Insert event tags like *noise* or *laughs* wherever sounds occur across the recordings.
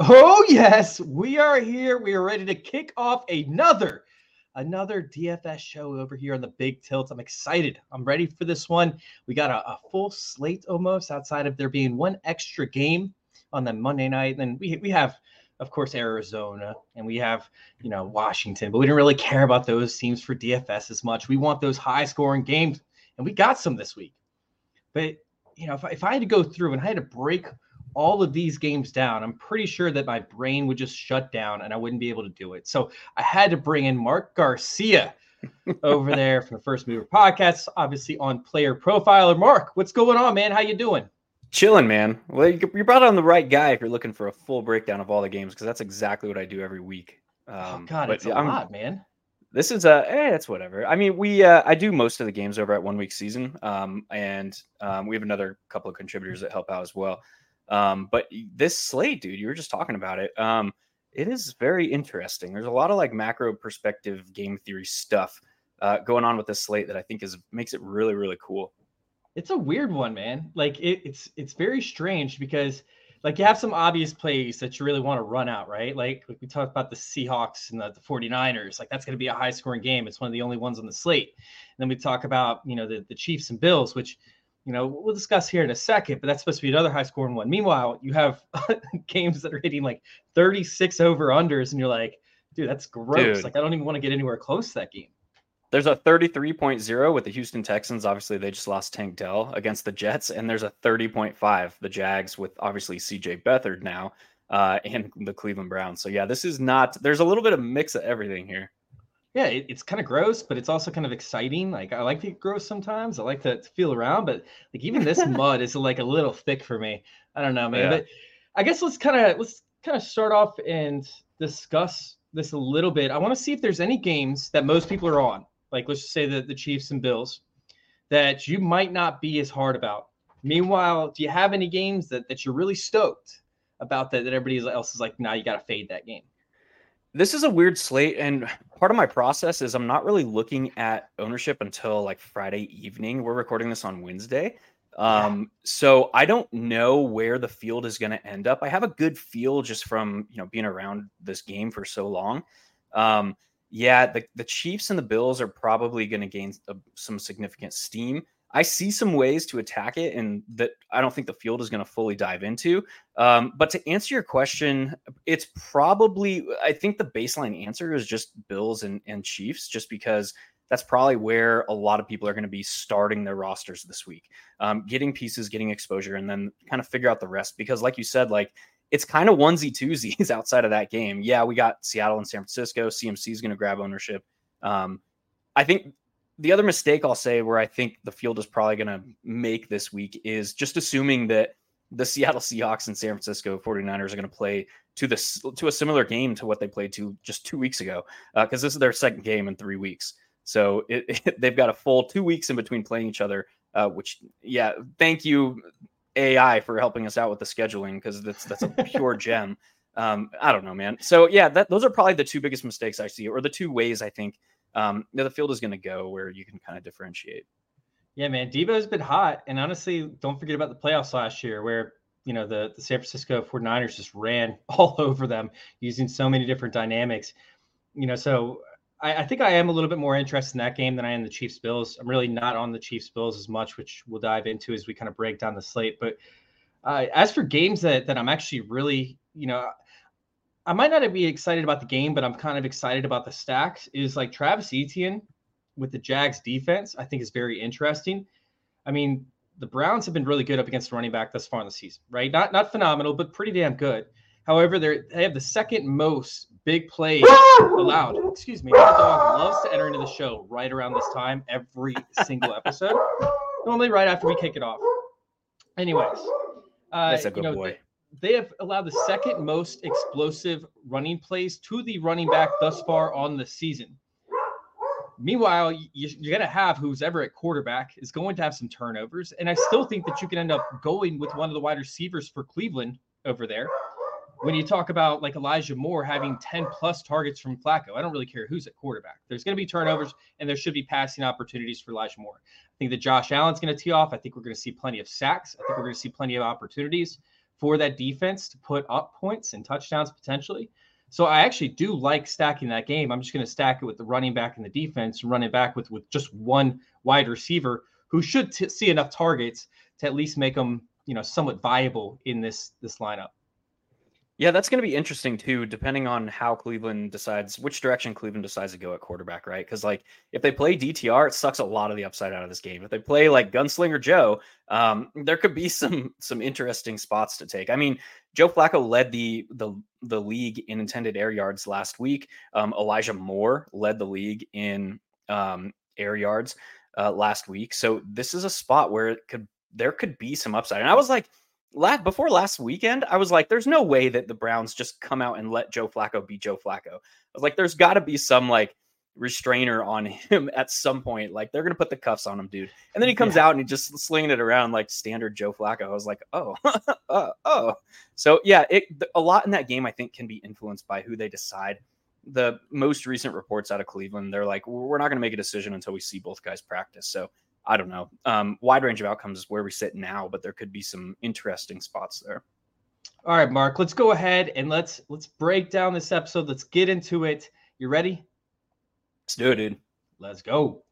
Oh yes, we are here. We are ready to kick off another another DFS show over here on the Big Tilt. I'm excited. I'm ready for this one. We got a, a full slate almost outside of there being one extra game on the Monday night. And then we we have of course Arizona and we have you know Washington, but we didn't really care about those teams for DFS as much. We want those high scoring games, and we got some this week. But you know, if I, if I had to go through and I had to break all of these games down, I'm pretty sure that my brain would just shut down and I wouldn't be able to do it. So I had to bring in Mark Garcia *laughs* over there from the First Mover Podcast, obviously on Player Profiler. Mark, what's going on, man? How you doing? Chilling, man. Well, you brought on the right guy if you're looking for a full breakdown of all the games because that's exactly what I do every week. Oh, um, oh God, it's a I'm, lot, man. This is a eh, it's whatever. I mean, we uh, I do most of the games over at one week season, um, and um, we have another couple of contributors that help out as well. Um, but this slate, dude, you were just talking about it. Um, it is very interesting. There's a lot of like macro perspective game theory stuff uh, going on with this slate that I think is makes it really really cool it's a weird one, man. Like it, it's it's very strange because like you have some obvious plays that you really want to run out, right? Like, like we talked about the Seahawks and the, the 49ers. Like that's going to be a high scoring game. It's one of the only ones on the slate. And then we talk about, you know, the, the Chiefs and Bills, which, you know, we'll discuss here in a second, but that's supposed to be another high scoring one. Meanwhile, you have *laughs* games that are hitting like 36 over unders, and you're like, dude, that's gross. Dude. Like I don't even want to get anywhere close to that game. There's a 33.0 with the Houston Texans. Obviously, they just lost Tank Dell against the Jets. And there's a 30.5, the Jags, with obviously CJ Beathard now uh, and the Cleveland Browns. So, yeah, this is not, there's a little bit of mix of everything here. Yeah, it, it's kind of gross, but it's also kind of exciting. Like, I like to get gross sometimes. I like to, to feel around, but like even this *laughs* mud is like a little thick for me. I don't know, man. Yeah. But I guess let's kind of, let's kind of start off and discuss this a little bit. I want to see if there's any games that most people are on like let's just say the, the Chiefs and Bills, that you might not be as hard about. Meanwhile, do you have any games that, that you're really stoked about that, that everybody else is like, now nah, you got to fade that game? This is a weird slate. And part of my process is I'm not really looking at ownership until like Friday evening. We're recording this on Wednesday. Um, so I don't know where the field is going to end up. I have a good feel just from, you know, being around this game for so long. Um, yeah, the, the Chiefs and the Bills are probably going to gain a, some significant steam. I see some ways to attack it, and that I don't think the field is going to fully dive into. Um, but to answer your question, it's probably I think the baseline answer is just Bills and, and Chiefs, just because that's probably where a lot of people are going to be starting their rosters this week, um, getting pieces, getting exposure, and then kind of figure out the rest. Because, like you said, like it's kind of onesie twosies *laughs* outside of that game. Yeah, we got Seattle and San Francisco. CMC is going to grab ownership. Um, I think the other mistake I'll say where I think the field is probably going to make this week is just assuming that the Seattle Seahawks and San Francisco 49ers are going to play to this to a similar game to what they played to just two weeks ago because uh, this is their second game in three weeks. So *laughs* it, it, they've got a full two weeks in between playing each other. Uh, which, yeah, thank you AI for helping us out with the scheduling because that's that's a pure *laughs* gem. Um, I don't know, man. So yeah, that those are probably the two biggest mistakes I see, or the two ways I think um, the field is going to go where you can kind of differentiate. Yeah, man, Deebo's been hot, and honestly, don't forget about the playoffs last year where you know, the, the San Francisco 49ers just ran *laughs* all over them using so many different dynamics. You know, so I, I, think I am a little bit more interested in that game than I am the Chiefs Bills. I'm really not on the Chiefs Bills as much, which we'll dive into as we kind of break down the slate. But uh, as for games that that I'm actually really, you know, I might not be excited about the game, but I'm kind of excited about the stacks. Is like Travis Etienne with the Jags defense. I think is very interesting. I mean, the Browns have been really good up against running back thus far in the season, right? Not not phenomenal, but pretty damn good. However, they they have the second most big plays allowed. Excuse me. My dog loves to enter into the show right around this time every single episode. Normally, right after we kick it off. Anyways, uh, that's a good you know, boy. They have allowed the second most explosive running plays to the running back thus far on the season. Meanwhile, you, you're going to have who's ever at quarterback is going to have some turnovers. And I still think that you can end up going with one of the wide receivers for Cleveland over there. When you talk about like Elijah Moore having 10 plus targets from Flacco, I don't really care who's at quarterback. There's going to be turnovers and there should be passing opportunities for Elijah Moore. I think that Josh Allen's going to tee off. I think we're going to see plenty of sacks. I think we're going to see plenty of opportunities for that defense to put up points and touchdowns potentially. So I actually do like stacking that game. I'm just going to stack it with the running back and the defense, and running back with with just one wide receiver who should t- see enough targets to at least make them, you know, somewhat viable in this this lineup. Yeah, that's going to be interesting too, depending on how Cleveland decides which direction Cleveland decides to go at quarterback, right? Because like if they play DTR, it sucks a lot of the upside out of this game. If they play like Gunslinger Joe, um, there could be *laughs* some some interesting spots to take. I mean, Joe Flacco led the the the league in intended air yards last week. Um, Elijah Moore led the league in um, air yards uh, last week. So this is a spot where it could there could be some upside. And I was like last before last weekend, I was like, there's no way that the Browns just come out and let Joe Flacco be Joe Flacco. I was like, there's got to be some like restrainer on *laughs* him at some point. Like they're gonna put the cuffs on him, dude. And then he comes yeah. out and he just slinging it around like standard Joe Flacco. I was like, oh, *laughs* uh, oh. So yeah, it a lot in that game I think can be influenced by who they decide. The most recent reports out of Cleveland, they're like, we're not gonna make a decision until we see both guys practice. So I don't know. Um, wide range of outcomes is where we sit now, but there could be some interesting spots there. All right, Mark, let's go ahead and let's let's break down this episode. Let's get into it. You ready? Let's do it, dude. Let's go.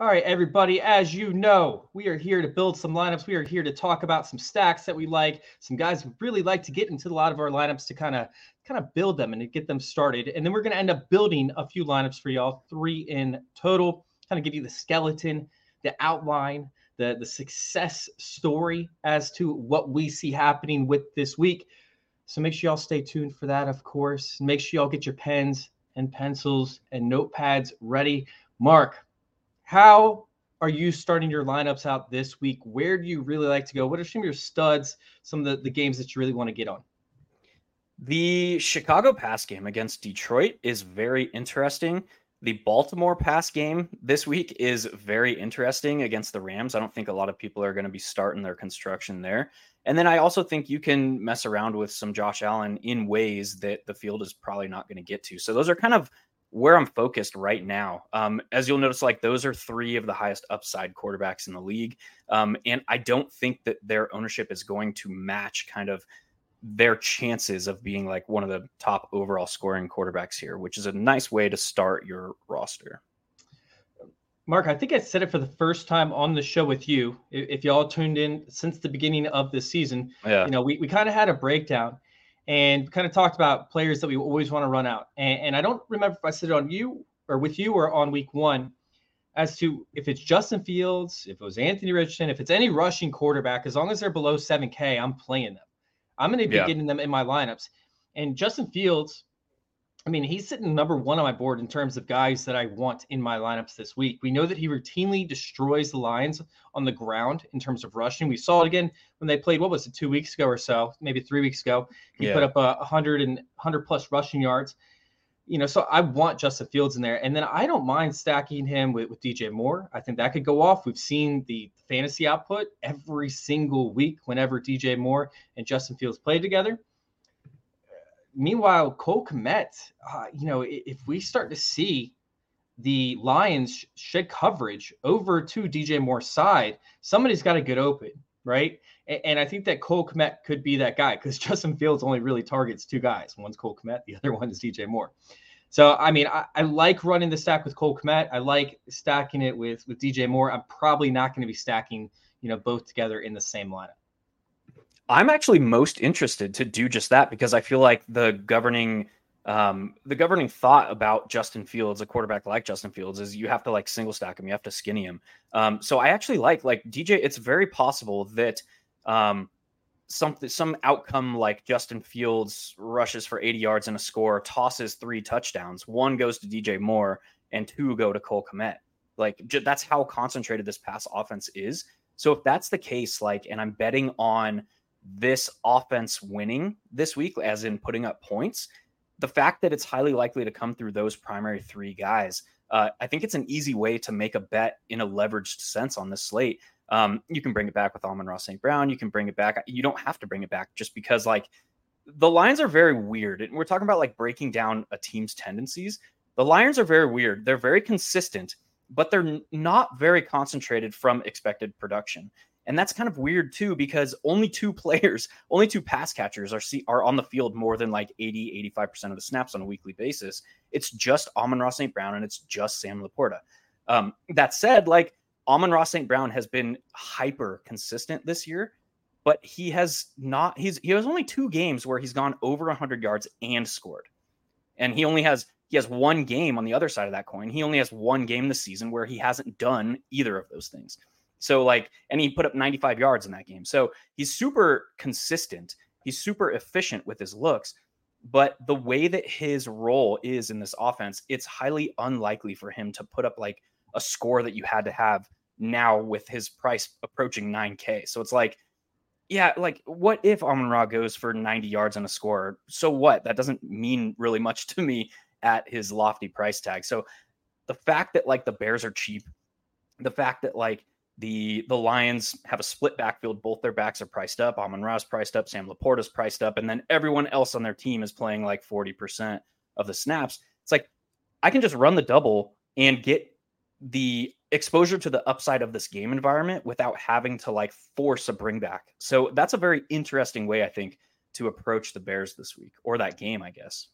All right, everybody, as you know, we are here to build some lineups. We are here to talk about some stacks that we like, some guys who really like to get into a lot of our lineups to kind of kind of build them and to get them started. And then we're going to end up building a few lineups for y'all, three in total, kind of give you the skeleton, the outline, the the success story as to what we see happening with this week. So make sure y'all stay tuned for that, of course. Make sure y'all get your pens and pencils and notepads ready. Mark, how are you starting your lineups out this week? Where do you really like to go? What are some of your studs, some of the, the games that you really want to get on? The Chicago pass game against Detroit is very interesting. The Baltimore pass game this week is very interesting against the Rams. I don't think a lot of people are going to be starting their construction there. And then I also think you can mess around with some Josh Allen in ways that the field is probably not going to get to. So those are kind of where I'm focused right now. Um, as you'll notice, like those are three of the highest upside quarterbacks in the league. Um, and I don't think that their ownership is going to match kind of their chances of being like one of the top overall scoring quarterbacks here, which is a nice way to start your roster. Mark, I think I said it for the first time on the show with you. If y'all tuned in since the beginning of the season, yeah. you know, we, we kind of had a breakdown and kind of talked about players that we always want to run out. And, and I don't remember if I said it on you or with you or on week one as to if it's Justin Fields, if it was Anthony Richardson, if it's any rushing quarterback, as long as they're below 7K, I'm playing them. I'm going to be yeah. getting them in my lineups. And Justin Fields, I mean, he's sitting number one on my board in terms of guys that I want in my lineups this week. We know that he routinely destroys the Lions on the ground in terms of rushing. We saw it again when they played, what was it, two weeks ago or so, maybe three weeks ago. He yeah. put up a 100 and 100 plus rushing yards. You know, so I want Justin Fields in there. And then I don't mind stacking him with, with DJ Moore. I think that could go off. We've seen the fantasy output every single week whenever DJ Moore and Justin Fields play together meanwhile, Cole Kmet, uh, you know, if we start to see the Lions shed coverage over to DJ Moore's side, somebody's got to get open, right? And, and I think that Cole Kmet could be that guy because *laughs* Justin Fields only really targets two guys. One's Cole Kmet, the other *laughs* one is DJ Moore. So I mean, I, I, like running the stack with Cole Kmet. I like stacking it with with DJ Moore. I'm probably not going to be stacking, you know, both together in the same lineup. I'm actually most interested to do just that because I feel like the governing um, the governing thought about Justin Fields, a quarterback like Justin Fields, is you have to like single stack him, you have to skinny him. Um, so I actually like like DJ. It's very possible that um, something some outcome like Justin Fields rushes for 80 yards and a score, tosses three touchdowns. One goes to DJ Moore and two go to Cole Kmet. Like j- that's how concentrated this pass offense is. So if that's the case, like, and I'm betting on this offense winning this week, as in putting up points, the fact that it's highly likely to come through those primary three guys, uh, I think it's an easy way to make a bet in a leveraged sense on this slate. Um, you can bring it back with Amon-Ra St. Brown. You can bring it back. You don't have to bring it back just because, like, the lines are very weird. And we're talking about like breaking down a team's tendencies. The Lions are very weird. They're very consistent, but they're not very concentrated from expected production. And that's kind of weird too, because only two *laughs* players, only two pass catchers are see, are on the field more than like 80, 85% of the snaps on a weekly basis. It's just Amon-Ra St. Brown and it's just Sam LaPorta. Um, that said, like Amon-Ra St. Brown has been hyper consistent this year, but he has not, he's, he has only two games where he's gone over 100 yards and scored. And he only has, he has one game on the other side of that coin. He only has one game this season where he hasn't done either of those things. So like, and he put up 95 yards in that game. So he's super consistent. He's super efficient with his looks. But the way that his role is in this offense, it's highly unlikely for him to put up like a score that you had to have now with his price approaching 9K. So it's like, yeah, like what if Amon Ra goes for 90 yards and a score? So what? That doesn't mean really much to me at his lofty price tag. So the fact that like the Bears are cheap, the fact that like the the Lions have a split backfield. Both their backs are priced up. Amon Ra's priced up. Sam LaPorta's priced up, and then everyone else on their team is playing like forty percent of the snaps. It's like I can just run the double and get the exposure to the upside of this game environment without having to like force a bring back. So that's a very interesting way, I think, to approach the Bears this week or that game, I guess.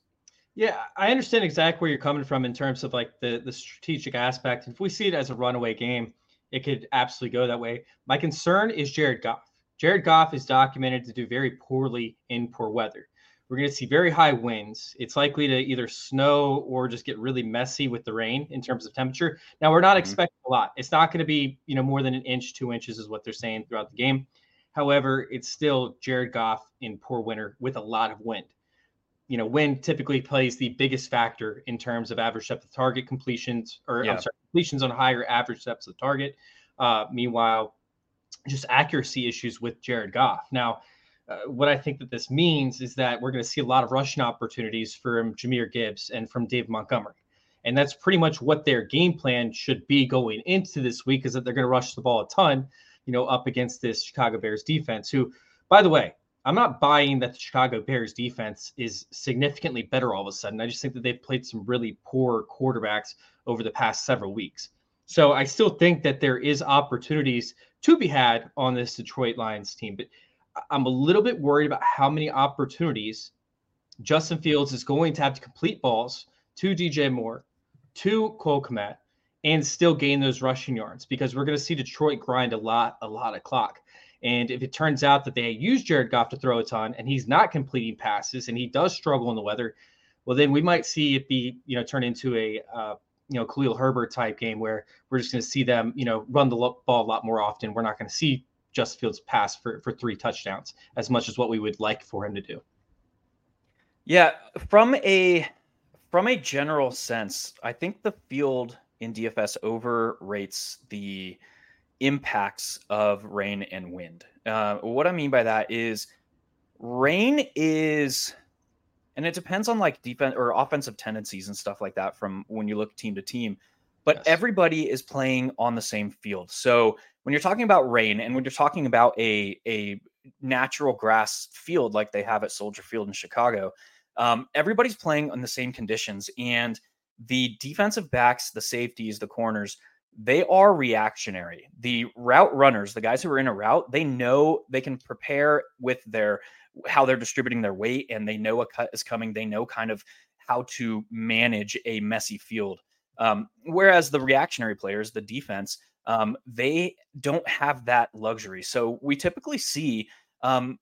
Yeah, I understand exactly where you're coming from in terms of like the the strategic aspect. If we see it as a runaway game, it could absolutely go that way. My concern is Jared Goff. Jared Goff is documented to do very poorly in poor weather. We're going to see very high winds. It's likely to either snow or just get really messy with the rain in terms of temperature. Now, we're not mm-hmm. expecting a lot. It's not going to be, you know, more than an inch, two inches is what they're saying throughout the game. However, it's still Jared Goff in poor winter with a lot of wind. You know, wind typically plays the biggest factor in terms of average depth of target completions, or yeah. I'm sorry, completions on higher average depths of target. Uh, meanwhile, just accuracy issues with Jared Goff. Now, uh, what I think that this means is that we're going to see a lot of rushing opportunities from Jahmyr Gibbs and from Dave Montgomery. And that's pretty much what their game plan should be going into this week is that they're going to rush the ball a ton, you know, up against this Chicago Bears defense, who, by the way, I'm not buying that the Chicago Bears defense is significantly better all of a sudden. I just think that they've played some really poor quarterbacks over the past several weeks. So I still think that there is opportunities to be had on this Detroit Lions team, but I'm a little bit worried about how many opportunities Justin Fields is going to have to complete balls to DJ Moore, to Cole Kmet, and still gain those rushing yards because we're going to see Detroit grind a lot, a lot of clock. And if it turns out that they use Jared Goff to throw a ton and he's not completing passes and he does struggle in the weather, well, then we might see it be, you know, turn into a, uh, you know, Khalil Herbert type game where we're just going to see them, you know, run the ball a lot more often. We're not going to see Justin Fields pass for, for three touchdowns as much as what we would like for him to do. Yeah, from a from a general sense, I think the field in DFS overrates the impacts of rain and wind. Uh, what I mean by that is rain is, and it depends on like defense or offensive tendencies and stuff like that from when you look team to team. But yes. everybody is playing on the same field. So when you're talking about rain and when you're talking about a a natural grass field like they have at Soldier Field in Chicago, um, everybody's playing on the same conditions and the defensive backs, the safeties, the corners, they are reactionary. The route runners, the guys who are in a route, they know they can prepare with their how they're distributing their weight and they know a cut is coming. They know kind of how to manage a messy field. Um, whereas the reactionary players, the defense, um, they don't have that luxury. So we typically see um,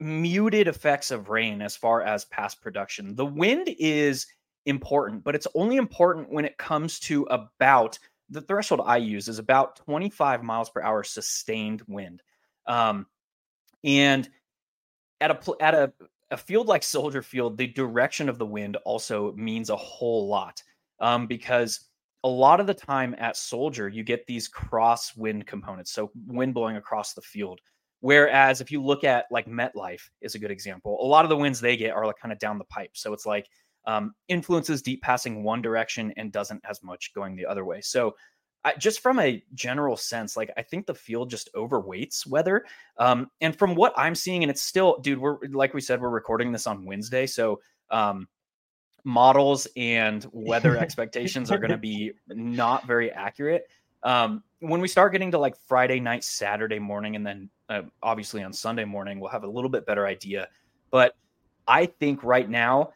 muted effects of rain as far as pass production. The wind is important, but it's only important when it comes to about the threshold I use is about 25 miles per hour sustained wind. Um, and at a at a a field like Soldier Field, the direction of the wind also means a whole lot um, because a lot of the time at Soldier, you get these cross wind components, so wind blowing across the field. Whereas if you look at like MetLife is a good example, a lot of the winds they get are like kind of down the pipe. So it's like um, influences deep passing one direction and doesn't as much going the other way. So I, just from a general sense, like I think the field just overweights weather. Um, and from what I'm seeing, and it's still, dude, we're like we said, we're recording this on Wednesday, so um, models and weather *laughs* expectations are going to be not very accurate. Um, when we start getting to like Friday night, Saturday morning, and then uh, obviously on Sunday morning, we'll have a little bit better idea. But I think right now,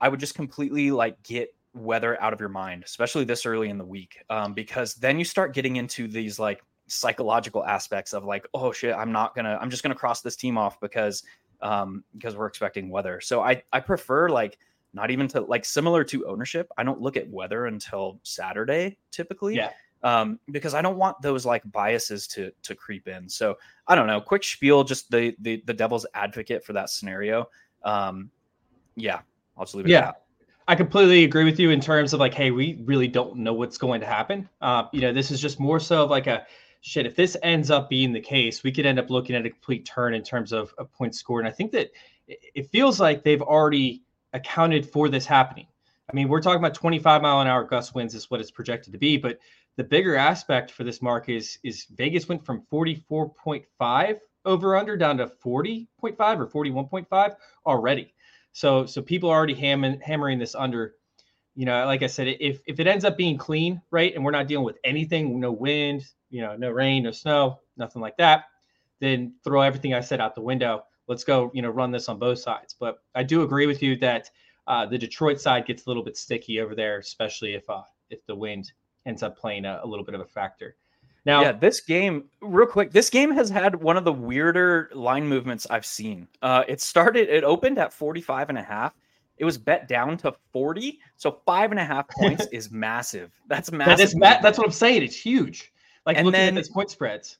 I would just completely like get weather out of your mind, especially this early in the week, um, because then you start getting into these like psychological aspects of like, oh shit, I'm not gonna, I'm just gonna cross this team off because um, because we're expecting weather. So I I prefer like not even to like similar to ownership. I don't look at weather until Saturday typically. Yeah. Um, because I don't want those like biases to to creep in. So I don't know. Quick spiel, just the the the devil's advocate for that scenario. Um, yeah, I'll just leave it. Yeah. I completely agree with you in terms of like, hey, we really don't know what's going to happen. Uh, you know, this is just more so of like a shit. If this ends up being the case, we could end up looking at a complete turn in terms of a point score. And I think that it feels like they've already accounted for this happening. I mean, we're talking about 25 mile an hour gust winds is what it's projected to be, but the bigger aspect for this mark is is Vegas went from 44.5 over under down to 40.5 or 41.5 already. So so people are already hammering hammering this under. You know, like I said, if if it ends up being clean, right, and we're not dealing with anything, no wind, you know, no rain, no snow, nothing like that, then throw everything I said out the window. Let's go, you know, run this on both sides. But I do agree with you that uh, the Detroit side gets a little bit sticky over there, especially if uh, if the wind ends up playing a, a little bit of a factor. Now, yeah, this game, real quick, this game has had one of the weirder line movements I've seen. Uh, it started, it opened at 45 and a half. It was bet down to 40. So five and a half *laughs* points is massive. That's massive. That is ma- that's what I'm saying. It's huge. Like and looking then, at its point spreads.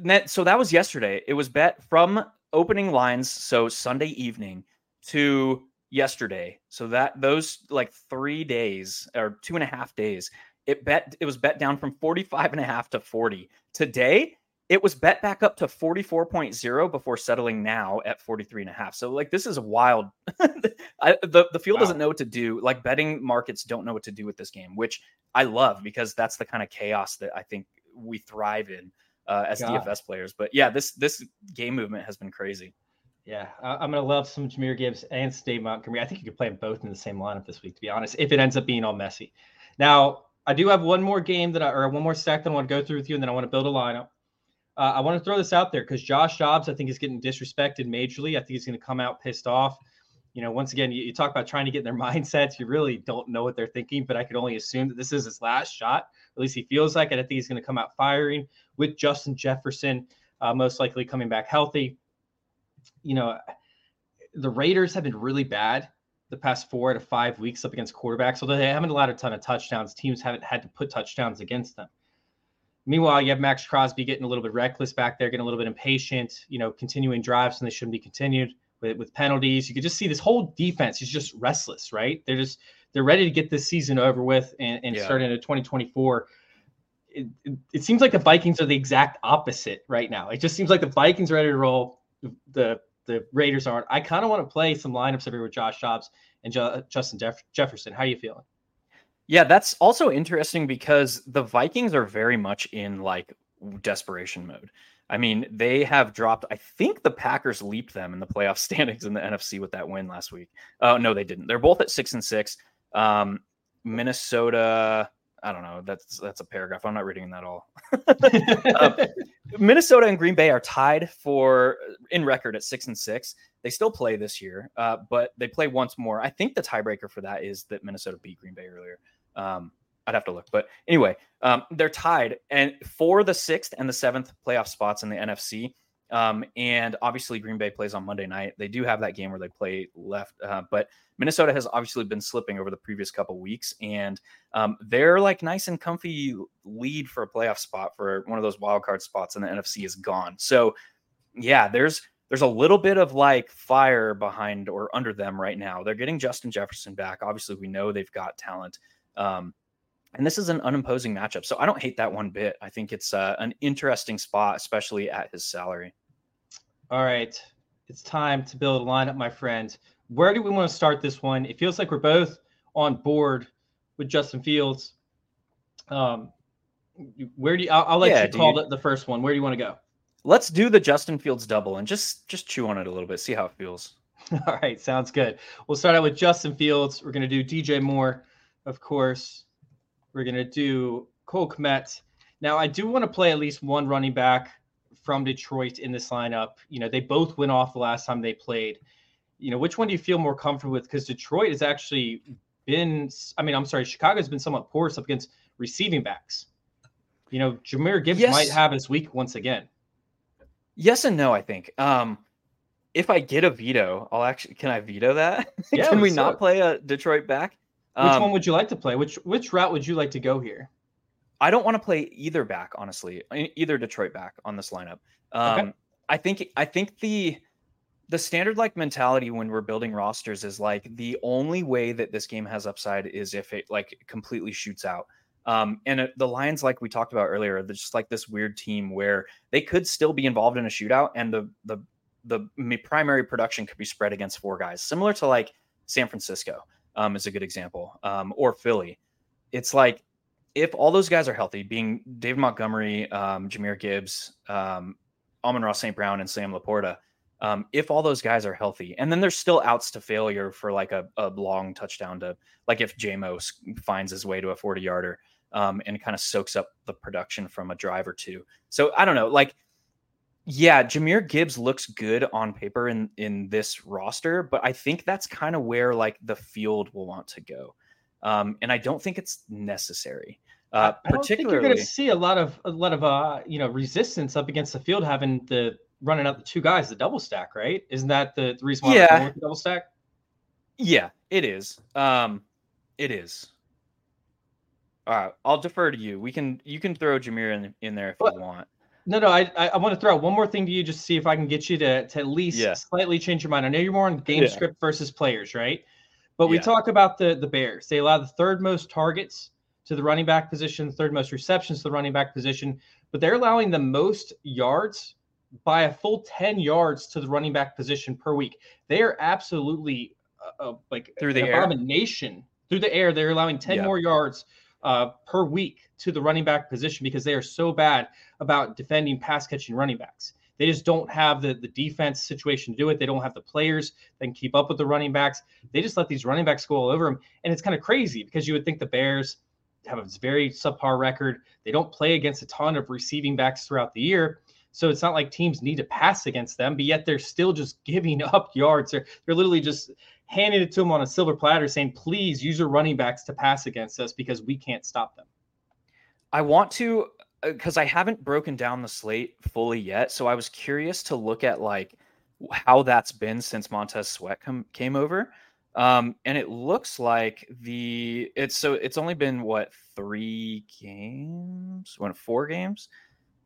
Net, so that was yesterday. It was bet from opening lines, so Sunday evening to yesterday. So that those like three days or two and a half days it bet it was bet down from 45 and a half to 40. Today, it was bet back up to 44.0 before settling now at 43 and a half. So like this is a wild. *laughs* I, the the field wow. doesn't know what to do. Like betting markets don't know what to do with this game, which I love because that's the kind of chaos that I think we thrive in uh, as God. DFS players. But yeah, this this game movement has been crazy. Yeah, I'm gonna love some Jahmyr Gibbs and Dave Montgomery. I think you could play them both in the same lineup this week, to be honest. If it ends up being all messy. Now, I do have one more game that I, or one more stack that I want to go through with you, and then I want to build a lineup. Uh, I want to throw this out there because Josh Dobbs, I think, is getting disrespected majorly. I think he's going to come out pissed off. You know, once again, you, you, talk about trying to get in their *laughs* mindsets. You really don't know what they're thinking, but I could only assume that this is his last shot. At least he feels like it. I think he's going to come out firing with Justin Jefferson, uh, most likely coming back healthy. You know, the Raiders have been really bad the past four to five weeks up against quarterbacks. Although they haven't allowed a ton of touchdowns, teams haven't had to put touchdowns against them. Meanwhile, you have Maxx Crosby getting a little bit reckless back there, getting a little bit impatient, you know, continuing drives and they shouldn't be continued with, with penalties. You could just see this whole defense is just restless, right? They're just they're ready to get this season over with and, and yeah. start into 2024. It, it, it, seems like the Vikings are the exact opposite right now. It just seems like the Vikings are ready to roll. The the Raiders aren't. I kind of want to play some lineups over with Josh Dobbs and jo- Justin Jeff- Jefferson. How are you feeling? Yeah, that's also interesting because the Vikings are very much in like desperation mode. I mean, they have dropped. I think the Packers leaped them in the playoff *laughs* standings in the NFC with that win last week. Oh no, they didn't. They're both at six and six. Um, Minnesota. I don't know. That's that's a paragraph. I'm not reading that all. uh, *laughs* *laughs* Minnesota and Green Bay are tied for in record at six and six. They still play this year, uh, but they play once more. I think the tiebreaker for that is that Minnesota beat Green Bay earlier. Um, I'd have to look, but anyway, um, they're tied and for the sixth and the seventh playoff spots in the NFC. Um, and obviously, Green Bay plays on Monday night. They do have that game where they play left, uh, but Minnesota has obviously been slipping over the previous couple weeks, and um, they're like nice and comfy lead for a playoff spot for one of those wild card spots in the NFC is gone. So, yeah, there's there's a little bit of like fire behind or under them right now. They're getting Justin Jefferson back. Obviously, we know they've got talent. Um, and this is an unimposing matchup. So I don't hate that one bit. I think it's uh, an interesting spot, especially at his salary. All right. It's time to build a lineup, my friend. Where do we want to start this one? It feels like we're both on board with Justin Fields. Um, where do you, I'll, I'll let yeah, you call the, the first one. Where do you want to go? Let's do the Justin Fields double and just just chew on it a little bit, see how it feels. *laughs* All right, sounds good. We'll start out with Justin Fields. We're going to do DJ Moore, of course. We're going to do Cole Kmet. Now, I do want to play at least one running back from Detroit in this lineup. You know, they both went off the last time they played. You know, which one do you feel more comfortable with? Because Detroit has actually been, I mean, I'm sorry, Chicago's been somewhat porous up against receiving backs. You know, Jahmyr Gibbs yes. might have his week once again. Yes and no, I think. Um, if I get a veto, I'll actually can I veto that? *laughs* Yeah, can we not play a Detroit back? Which um, one would you like to play? Which which route would you like to go here? I don't want to play either back, honestly, either Detroit back on this lineup. Um, okay. I think I think the the standard like mentality when we're building rosters is like the only way that this game has upside is if it like completely shoots out. Um, and it, the Lions, like we talked about earlier, they're just like this weird team where they could still be involved in a shootout, and the the the primary production could be spread against four guys, similar to like San Francisco um, is a good example, um, or Philly. It's like if all those guys are healthy, being David Montgomery, um, Jahmyr Gibbs, um, Amon-Ra St. Brown, and Sam LaPorta, um, if all those guys are healthy, and then there's still outs to failure for like a, a long touchdown to like if Jamo finds his way to a 40 yarder um, and kind of soaks up the production from a drive or two. So I don't know, like yeah, Jahmyr Gibbs looks good on paper in in this roster, but I think that's kind of where like the field will want to go, um, and I don't think it's necessary. Uh, I don't think you're going to see a lot of a lot of uh, you know resistance up against the field having the running out the two guys the double stack, right? Isn't that the, the reason why yeah. the double stack? Yeah, it is. Um, it is. All right, I'll defer to you. We can you can throw Jahmyr in in there if but, you want. No, no, I I, want to throw out one more thing to you, just to see if I can get you to to at least yeah. slightly change your mind. I know you're more on game yeah. script versus players, right? But we yeah. talk about the the Bears. They allow the third most targets to the running back position, third most receptions to the running back position, but they're allowing the most yards by a full 10 yards to the running back position per week. They are absolutely uh, uh like through the abomination air. through the air. They're allowing 10 more yards uh, per week to the running back position because they are so bad about defending pass catching running backs. They just don't have the, the defense situation to do it. They don't have the players that can keep up with the running backs. They just let these running backs go all over them. And it's kind of crazy because you would think the Bears have a very subpar record. They don't play against a ton of receiving backs throughout the year. So it's not like teams need to pass against them, but yet they're still just *laughs* giving up yards. They're, they're literally just handing it to them on a silver platter saying, please use your running backs to pass against us because we can't stop them. I want to, because uh, I haven't broken down the slate fully yet. So I was curious to look at like how that's been since Montez Sweat com- came over. Um, and it looks like the it's so it's only been what three games, one four games.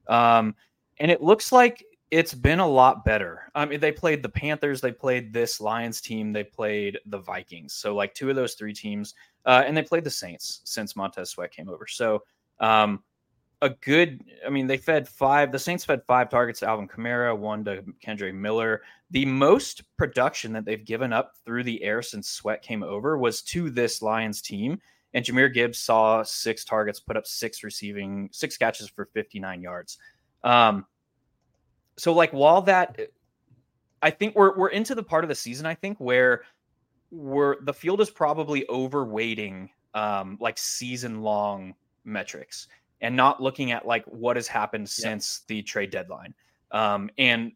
Um, and it looks like it's been a lot better. I mean, they played the Panthers, they played this Lions team, they played the Vikings. So like two of those three teams, uh, and they played the Saints since Montez Sweat came over. So um, a good, I mean, they fed five. The Saints fed five targets to Alvin Kamara, one to Kendre Miller. The most production that they've given up through the air since Sweat came over was to this Lions team. And Jahmyr Gibbs saw six targets, put up six receiving, six catches for 59 yards. Um, so like while that I think we're we're into the part of the season I think where we're the field is probably overweighting um, like season long metrics and not looking at like what has happened yeah. since the trade deadline. Um, and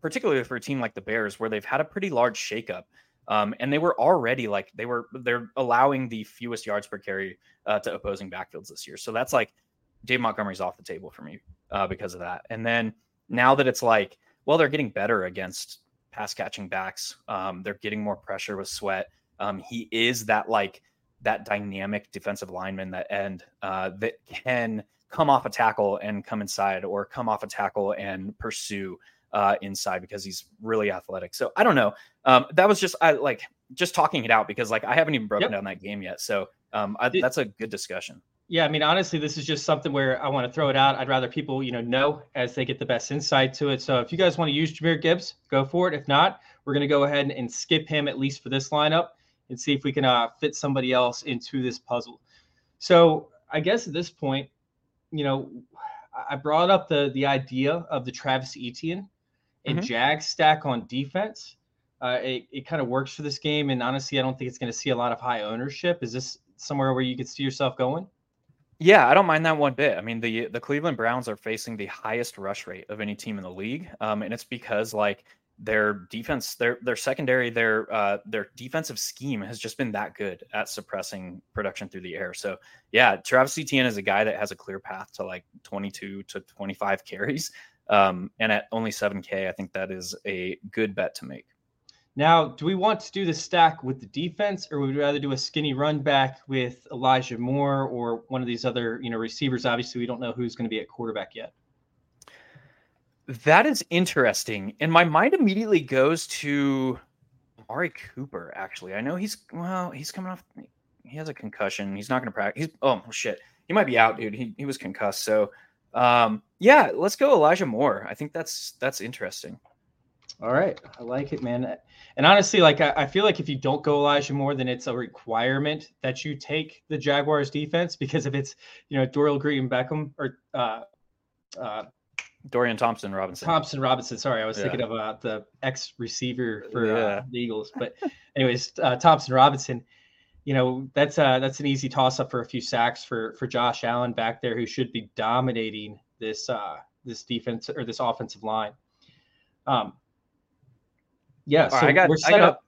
particularly for a team like the Bears, where they've had a pretty large shakeup. Um, and they were already like they were they're allowing the fewest yards per carry uh, to opposing backfields this year. So that's like Dave Montgomery's off the table for me uh, because of that. And then now that it's like, well, they're getting better against pass catching backs. Um, they're getting more pressure with Sweat. Um, he is that like that dynamic defensive lineman that end uh, that can come off a tackle and come inside, or come off a tackle and pursue uh, inside because he's really athletic. So I don't know. Um, that was just I like just talking it out because like I haven't even broken yep. down that game yet. So um, I, that's a good discussion. Yeah, I mean, honestly, this is just something where I want to throw it out. I'd rather people, you know, know as they get the best insight to it. So if you guys want to use Jahmyr Gibbs, go for it. If not, we're going to go ahead and skip him at least for this lineup and see if we can uh, fit somebody else into this puzzle. So I guess at this point, you know, I brought up the the idea of the Travis Etienne and mm-hmm. Jag stack on defense. Uh, it, it kind of works for this game, and honestly, I don't think it's going to see a lot of high ownership. Is this somewhere where you could see yourself going? Yeah, I don't mind that one bit. I mean, the the Cleveland Browns are facing the highest rush rate of any team in the league, um, and it's because like their defense, their their secondary, their uh, their defensive scheme has just been that good at suppressing production through the air. So yeah, Travis Etienne is a guy that has a clear path to like 22 to 25 carries, um, and at only 7K, I think that is a good bet to make. Now, do we want to do the stack with the defense, or would we rather do a skinny run back with Elijah Moore or one of these other, you know, receivers? Obviously, we don't know who's going to be at quarterback yet. That is interesting, and my mind immediately goes to Amari Cooper. Actually, I know he's well, he's coming off. He has a concussion. He's not going to practice. He's oh shit, he might be out, dude. He he was concussed. So, um, yeah, let's go Elijah Moore. I think that's that's interesting. All right, I like it, man. And honestly, like I, I, feel like if you don't go Elijah Moore, then it's a requirement that you take the Jaguars defense because if it's you know Dorial Green Beckham or uh, uh, Dorian Thompson Robinson. Thompson Robinson. Sorry, I was yeah. thinking of uh, the ex receiver for uh, yeah. uh, the Eagles. But anyways, uh, Thompson Robinson. You know that's uh that's an easy toss up for a few sacks for for Josh Allen back there, who should be dominating this uh this defense or this offensive line. Um, yeah, so right, I got, we're set I got, up.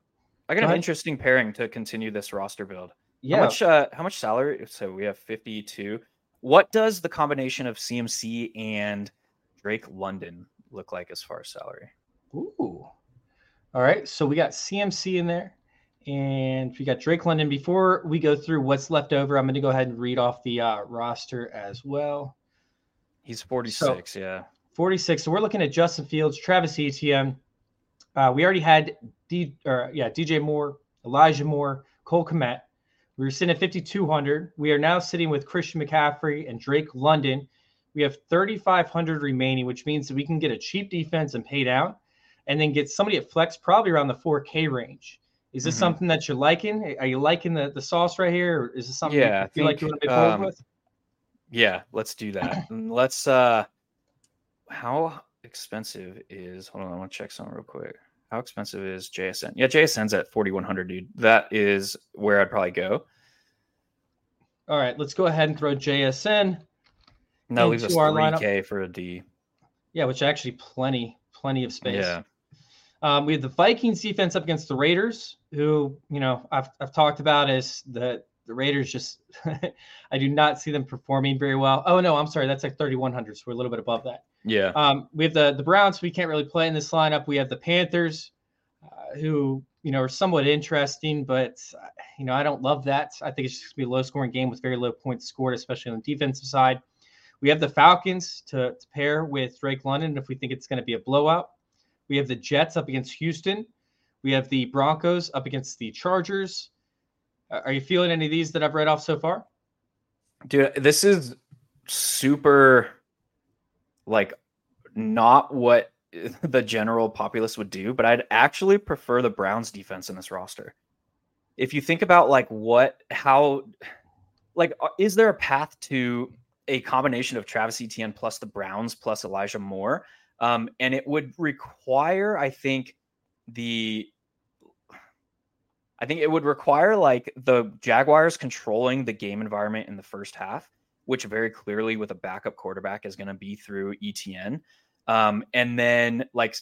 I got Go an ahead. interesting pairing to continue this roster build. Yeah. How much uh how much salary? So we have 52. What does the combination of CMC and Drake London look like as far as salary? Ooh. All right. So we got CMC in there and we got Drake London. Before we go through what's left over, I'm going to go ahead and read off the uh, roster as well. He's 46, so, yeah. 46. So we're looking at Justin Fields, Travis Etienne, uh, we already had D, or yeah, DJ Moore, Elijah Moore, Cole Kmet. We were sitting at 5,200. We are now sitting with Christian McCaffrey and Drake London. We have 3,500 remaining, which means that we can get a cheap defense and pay down, and then get somebody at flex probably around the 4K range. Is this mm-hmm. something that you're liking? Are you liking the, the sauce right here? Or is this something yeah, you feel think, like you want to be um, with? Yeah, let's do that. *clears throat* let's uh how expensive is hold on, I want to check something real quick. How expensive is JSN? Yeah, JSN's at 4100, dude. That is where I'd probably go. All right, let's go ahead and throw JSN. No, leaves us 3K lineup. for a D. Yeah, which actually plenty, plenty of space. Yeah. Um, we have the Vikings defense up against the Raiders, who, you know, I've, I've talked about as the, the Raiders just, *laughs* I do not see them performing very well. Oh, no, I'm sorry. That's like 3,100. So we're a little bit above that. Yeah. Um, we have the the Browns. We can't really play in this lineup. We have the Panthers, uh, who you know are somewhat interesting, but uh, you know I don't love that. I think it's just gonna be a low scoring game with very low points scored, especially on the defensive side. We have the Falcons to, to pair with Drake London if we think it's going to be a blowout. We have the Jets up against Houston. We have the Broncos up against the Chargers. Are you feeling any of these that I've read off so far? Dude, this is super like not what *laughs* the general populace would do, but I'd actually prefer the Browns defense in this roster. If you think about like what, how, like, is there a path to a combination of Travis Etienne plus the Browns plus Elijah Moore? Um, and it would require, I think, the I think it would require like the Jaguars controlling the game environment in the first half, which very clearly with a backup quarterback is going to be through ETN. Um, and then like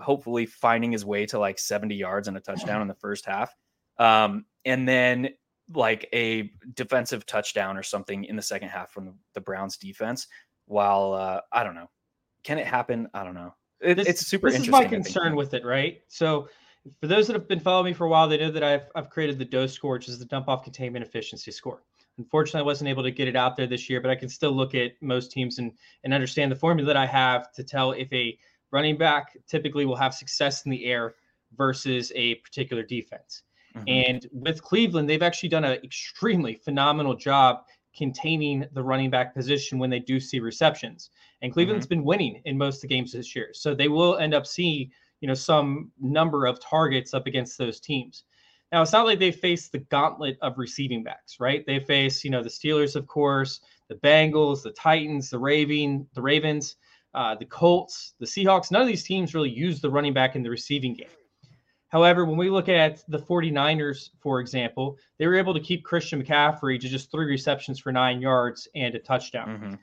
hopefully finding his way to like 70 yards and a touchdown in the first half. Um, and then like a defensive touchdown or something in the second half from the, the Browns defense. While uh, I don't know, can it happen? I don't know. It, This- it's super This is my concern with it, right? So, for those that have been following me for a while, they know that I've I've created the dose score, which is the dump off containment efficiency score. Unfortunately, I wasn't able to get it out there this year, but I can still look at most teams and and understand the formula that I have to tell if a running back typically will have success in the air versus a particular defense. Mhm. And with Cleveland, they've actually done an extremely phenomenal job containing the running back position when they do see receptions. And Cleveland's been winning in most of the games this year. So they will end up seeing, you know, some number of targets up against those teams. Now, it's not like they face the gauntlet of receiving backs, right? They face, you know, the Steelers, of course, the Bengals, the Titans, the Raving, the Ravens, uh, the Colts, the Seahawks. None of these teams really use the running back in the receiving game. However, when we look at the 49ers, for example, they were able to keep Christian McCaffrey to just three receptions for nine yards and a touchdown. Mhm.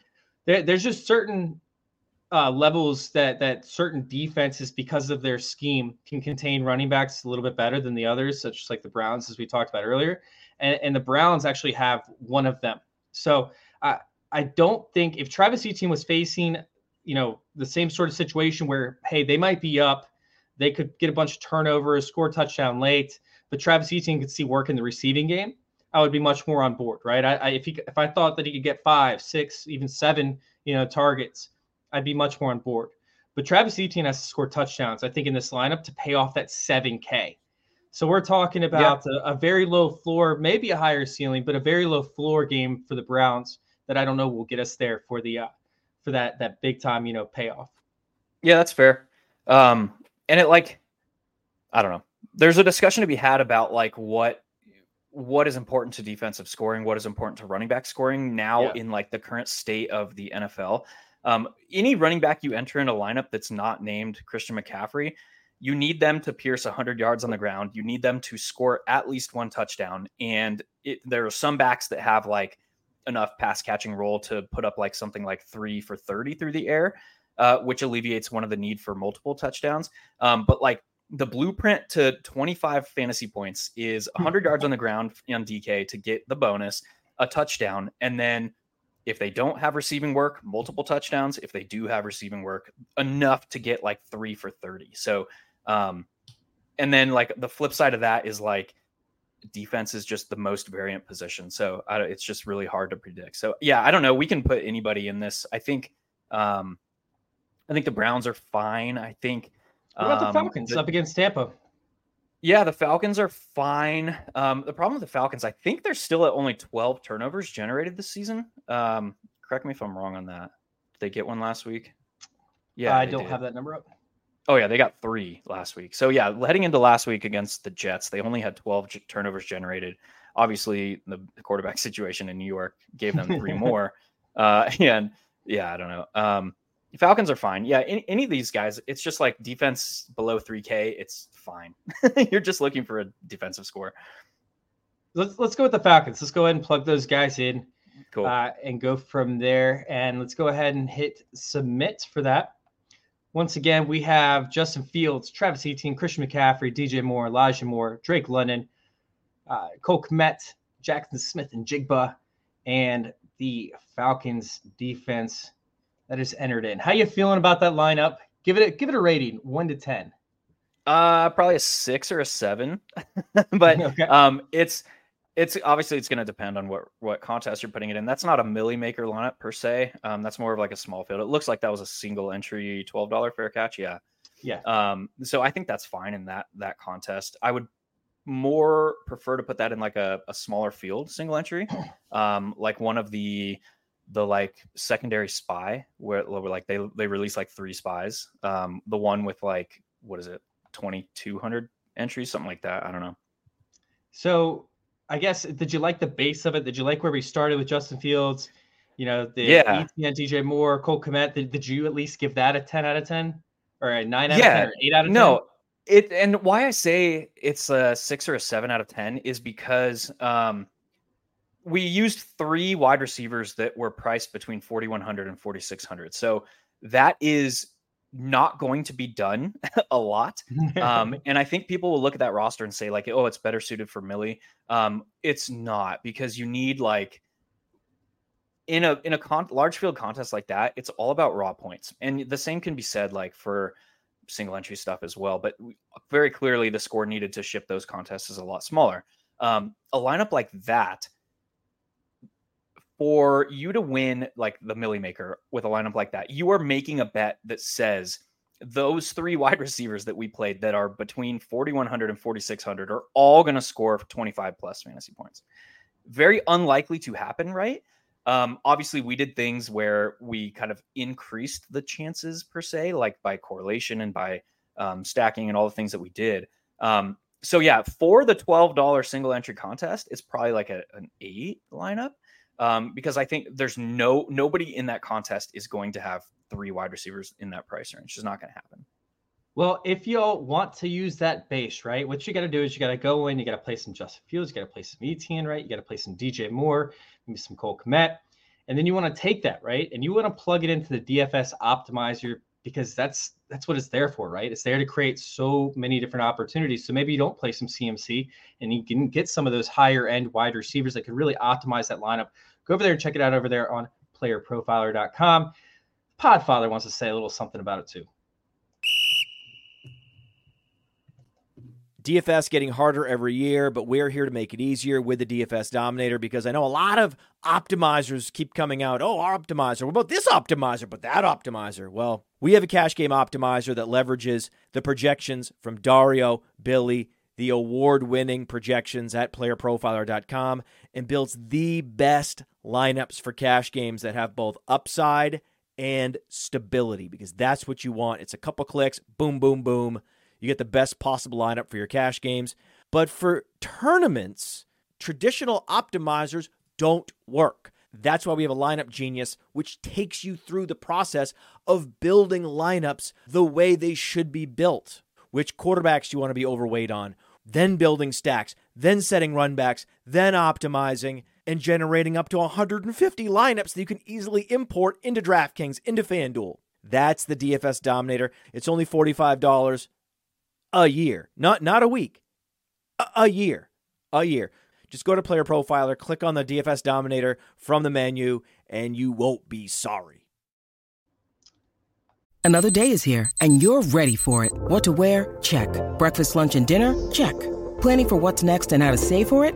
There, there's just certain uh, levels that that certain defenses, because of their scheme, can contain running backs a little bit better than the others, such as like the Browns, as we talked about earlier. And, and the Browns actually have one of them. So I I don't think if Travis Etienne was facing, you know, the same sort of situation where hey they might be up, they could get a bunch of turnovers, score a touchdown late, but Travis Etienne could see work in the receiving game. I would be much more on board, right? I, I if he if I thought that he could get five, six, even seven, you know, targets, I'd be much more on board. But Travis Etienne has to score touchdowns, I think, in this lineup to pay off that seven K. So we're talking about a, a very low floor, maybe a higher ceiling, but a very low floor game for the Browns that I don't know will get us there for the uh, for that that big time, you know, payoff. Yeah, that's fair. Um, and it like, I don't know. There's a discussion to be had about like what what is important to defensive scoring, what is important to running back scoring now Yeah. in like the current state of the NFL. Um, any running back you enter in a lineup that's not named Christian McCaffrey, you need them to pierce 100 yards on the ground. You need them to score at least one touchdown. And it, there are some backs that have like enough pass catching role to put up like something like three for 30 through the air, uh, which alleviates one of the need for multiple touchdowns. Um, but like the blueprint to 25 fantasy points is 100 yards on the ground on DK to get the bonus, a touchdown, and then if they don't have receiving work, multiple touchdowns. If they do have receiving work, enough to get like three for 30. So, um, and then like the flip side of that is like defense is just the most variant position. So I, it's just really hard to predict. So yeah, I don't know. We can put anybody in this. I think, um, I think the Browns are fine. I think. What about the um, Falcons the- up against Tampa? yeah, the Falcons are fine. Um, the problem with the Falcons, I think they're still at only 12 turnovers generated this season. Um, correct me if I'm wrong on that. Did they get one last week? Yeah, I don't did. have that number up. Oh yeah, they got three last week. So yeah, heading into last week against the Jets, they only had 12 j- turnovers generated. Obviously, the, the quarterback *laughs* situation in New York gave them three *laughs* more. Uh, *laughs* and yeah, I don't know. Um, Falcons are fine. Yeah, any, any of these guys, it's just like defense below 3K, it's fine. *laughs* You're just looking for a defensive score. Let's let's go with the Falcons. Let's go ahead and plug those guys in Cool. uh, and go from there. And let's go ahead and hit submit for that. Once again, we have Justin Fields, Travis Etienne, Christian McCaffrey, DJ Moore, Elijah Moore, Drake London, uh, Cole Kmet, Jaxon Smith-Njigba, and the Falcons defense that is entered in. How you feeling about that lineup? Give it a, give it a rating, one to ten. Uh, probably a six or a seven, *laughs* but *laughs* Okay. um, it's it's obviously it's going to depend on what what contest you're putting it in. That's not a millie maker lineup per se. Um, that's more of like a small field. It looks like that was a single entry twelve dollar fair catch. Yeah. Yeah. Um, so I think that's fine in that that contest. I would more prefer to put that in like a, a smaller field single entry, *clears throat* um, like one of the the like secondary spy where, where like they they release like three spies. Um, the one with like what is it, twenty two hundred entries, something like that. I don't know. So I guess did you like the base of it? Did you like where we started with Justin Fields? You know, the Yeah. Etienne, DJ Moore, Cole Kmet. Did, did you at least give that a 10 out of 10? Or a 9 out Yeah. of 10 or 8 out of 10? No, It and why I say it's a six or a seven out of ten is because um, we used three wide receivers that were priced between 4100 and 4600 so that is not going to be done *laughs* a lot. Um, *laughs* and i think people will look at that roster and say like oh it's better suited for millie. Um, it's not because you need like in a in a con- large field contest like that it's all about raw points. And the same can be said like for single entry stuff as well but very clearly the score needed to ship those contests is a lot smaller. Um, a lineup like that for you to win like the Millie Maker with a lineup like that, you are making a bet that says those three *laughs* wide receivers that we played that are between 4,100 and 4,600 are all going to score 25 plus fantasy points. Very unlikely to happen, right? Um, obviously, we did things where we kind of increased the chances per se, like by correlation and by um, stacking and all the things that we did. Um, so yeah, for the twelve dollar single entry contest, it's probably like a, an eight lineup um, because I think there's no nobody in that contest is going to have three wide receivers in that price range. It's just not going to happen. Well, if you want to use that base, right, what you got to do is you got to go in, you got to play some Justin Fields, you got to play some Etienne, right? You got to play some DJ Moore, maybe some Cole Kmet. And then you want to take that, right? And you want to plug it into the DFS optimizer because that's that's what it's there for, right? It's there to create so many different opportunities. So maybe you don't play some CMC and you can get some of those higher end wide receivers that could really optimize that lineup Go over there and check it out over there on playerprofiler.com. Podfather wants to say a little something about it too. DFS getting harder every year, but we're here to make it easier with the DFS Dominator because I know a lot of optimizers keep coming out. Oh, our optimizer. What about this optimizer? But that optimizer. Well, we have a cash game optimizer that leverages the projections from Dario, Billy, the award winning projections at playerprofiler.com and builds the best lineups for cash games that have both upside and stability because that's what you want. It's a couple clicks, boom, boom, boom. You get the best possible lineup for your cash games. But for tournaments, traditional optimizers don't work. That's why we have a lineup genius, which takes you through the process of building lineups the way they should be built. Which quarterbacks you want to be overweight on? then building stacks, then setting runbacks, then optimizing and generating up to 150 lineups that you can easily import into DraftKings, into FanDuel. That's the DFS Dominator. It's only $45 a year, not not a week. A, a year. A year. Just go to Player Profiler, click on the DFS Dominator from the menu, and you won't be sorry. Another day is here, and you're ready for it. What to wear? Check. Breakfast, lunch, and dinner? Check. Planning for what's next and how to save for it?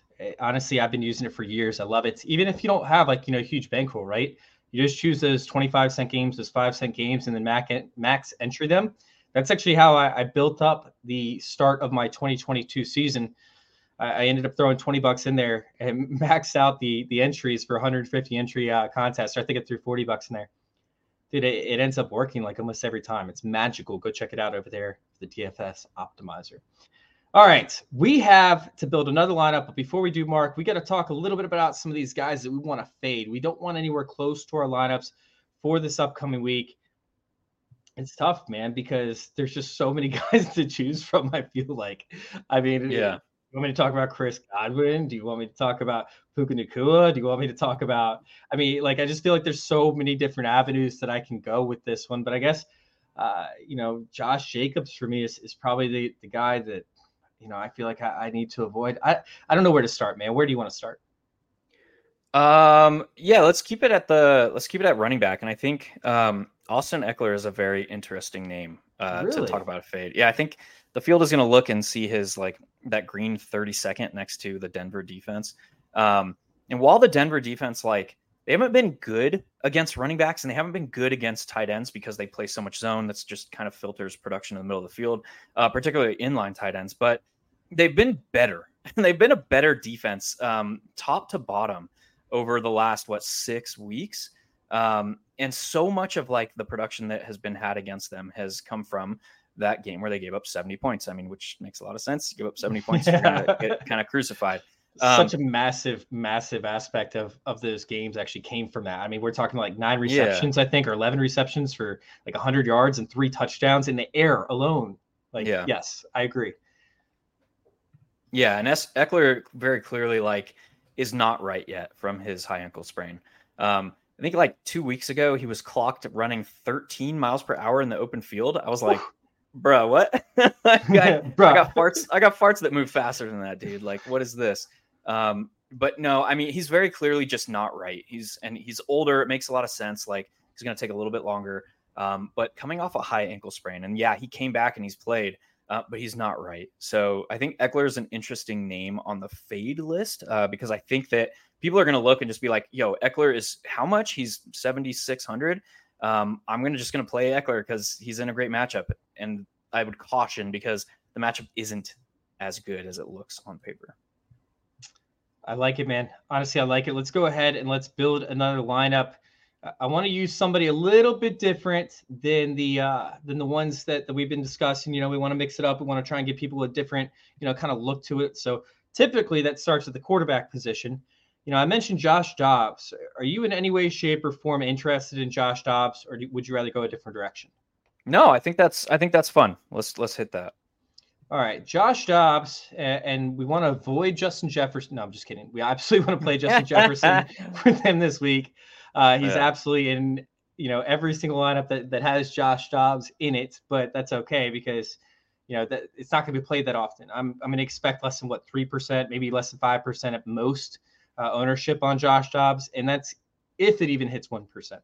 Eh, honestly, I've been using it for years. I love it. Even if you don't have like, you know, a huge bankroll, right? You just choose those 25 cent games, those five cent games, and then max, max entry them. That's actually how I, I built up the start of my 2022 season. I, ended up throwing 20 bucks in there and *laughs* maxed out the the entries for 150 entry uh, contest. I think it threw 40 bucks in there. Dude, it, it ends up working like almost every time. It's magical. Go check it out over there, the DFS optimizer. All right, we have to build another lineup, but before we do, Mark, we got to talk a little bit about some of these guys that we want to fade. We don't want anywhere close to our lineups for this upcoming week. It's tough, man, because there's just so many *laughs* guys to choose from. I feel like, I mean, yeah. You want me to talk about Chris Godwin? Do you want me to talk about Puka Nacua? Do you want me to talk about? I mean, like, I just feel like there's so many different avenues that I can go with this one. But I guess, uh, you know, Josh Jacobs for me is, is probably the the guy that you know, I feel like I, I need to avoid. I, I don't know where to start, man. Where do you want to start? Um, yeah, let's keep it at the let's keep it at running back. And I think um Austin Ekeler is a very interesting name uh really? to talk about a fade. Yeah, I think the field is gonna look and see his like that green 30 second next to the Denver defense. Um, and while the Denver defense like they haven't been good against running backs and they haven't been good against tight ends because they play so much zone. That's just kind of filters production in the middle of the field, uh, particularly inline tight ends. But they've been better. *laughs* they've been a better defense, um, top to bottom, over the last what six weeks. Um, and so much of like the production that has been had against them has come from that game where they gave up 70 points. I mean, which makes a lot of sense. You give up 70 *laughs* points, you're gonna get kind of crucified. Um, Such a massive, massive aspect of of those games actually came from that. I mean, we're talking like nine receptions, yeah. I think, or eleven receptions for like hundred yards and three touchdowns in the air alone. Like, yeah. yes, I agree. Yeah, and es- Ekeler very clearly like is not right yet from his high ankle sprain. Um, I think like two weeks ago he was clocked running 13 miles per hour in the open field. I was like, bro, what? *laughs* I, *laughs* got, I got farts. I got farts that move faster than that, dude. Like, what is this? Um, but no, I mean, he's very clearly just not right. He's and he's older. It makes a lot of sense. Like he's going to take a little bit longer. Um, but coming off a high ankle sprain, and yeah, he came back and he's played, uh, but he's not right. So I think Ekeler is an interesting name on the fade list uh, because I think that people are going to look and just be like, "Yo, Ekeler is how much? He's seventy six hundred. Um, I'm going to just going to play Ekeler because he's in a great matchup, and I would caution because the matchup isn't as good as it looks on paper. I like it, man. Honestly, I like it. Let's go ahead and let's build another lineup. I want to use somebody a little bit different than the uh, than the ones that, that we've been discussing. You know, we want to mix it up. We want to try and give people a different, you know, kind of look to it. So typically that starts at the quarterback position. You know, I mentioned Josh Dobbs. Are you in any way, shape, or form interested in Josh Dobbs, or would you rather go a different direction? No, I think that's I think that's fun. Let's let's hit that. All right, Josh Dobbs, and we want to avoid Justin Jefferson. No, I'm just kidding. We absolutely want to play Justin *laughs* Jefferson with him this week. Uh, he's yeah. absolutely in, you know, every single lineup that, that has Josh Dobbs in it, but that's okay because, you know, that it's not going to be played that often. I'm, I'm going to expect less than what three percent, maybe less than five percent at most uh, ownership on Josh Dobbs, and that's if it even hits one percent.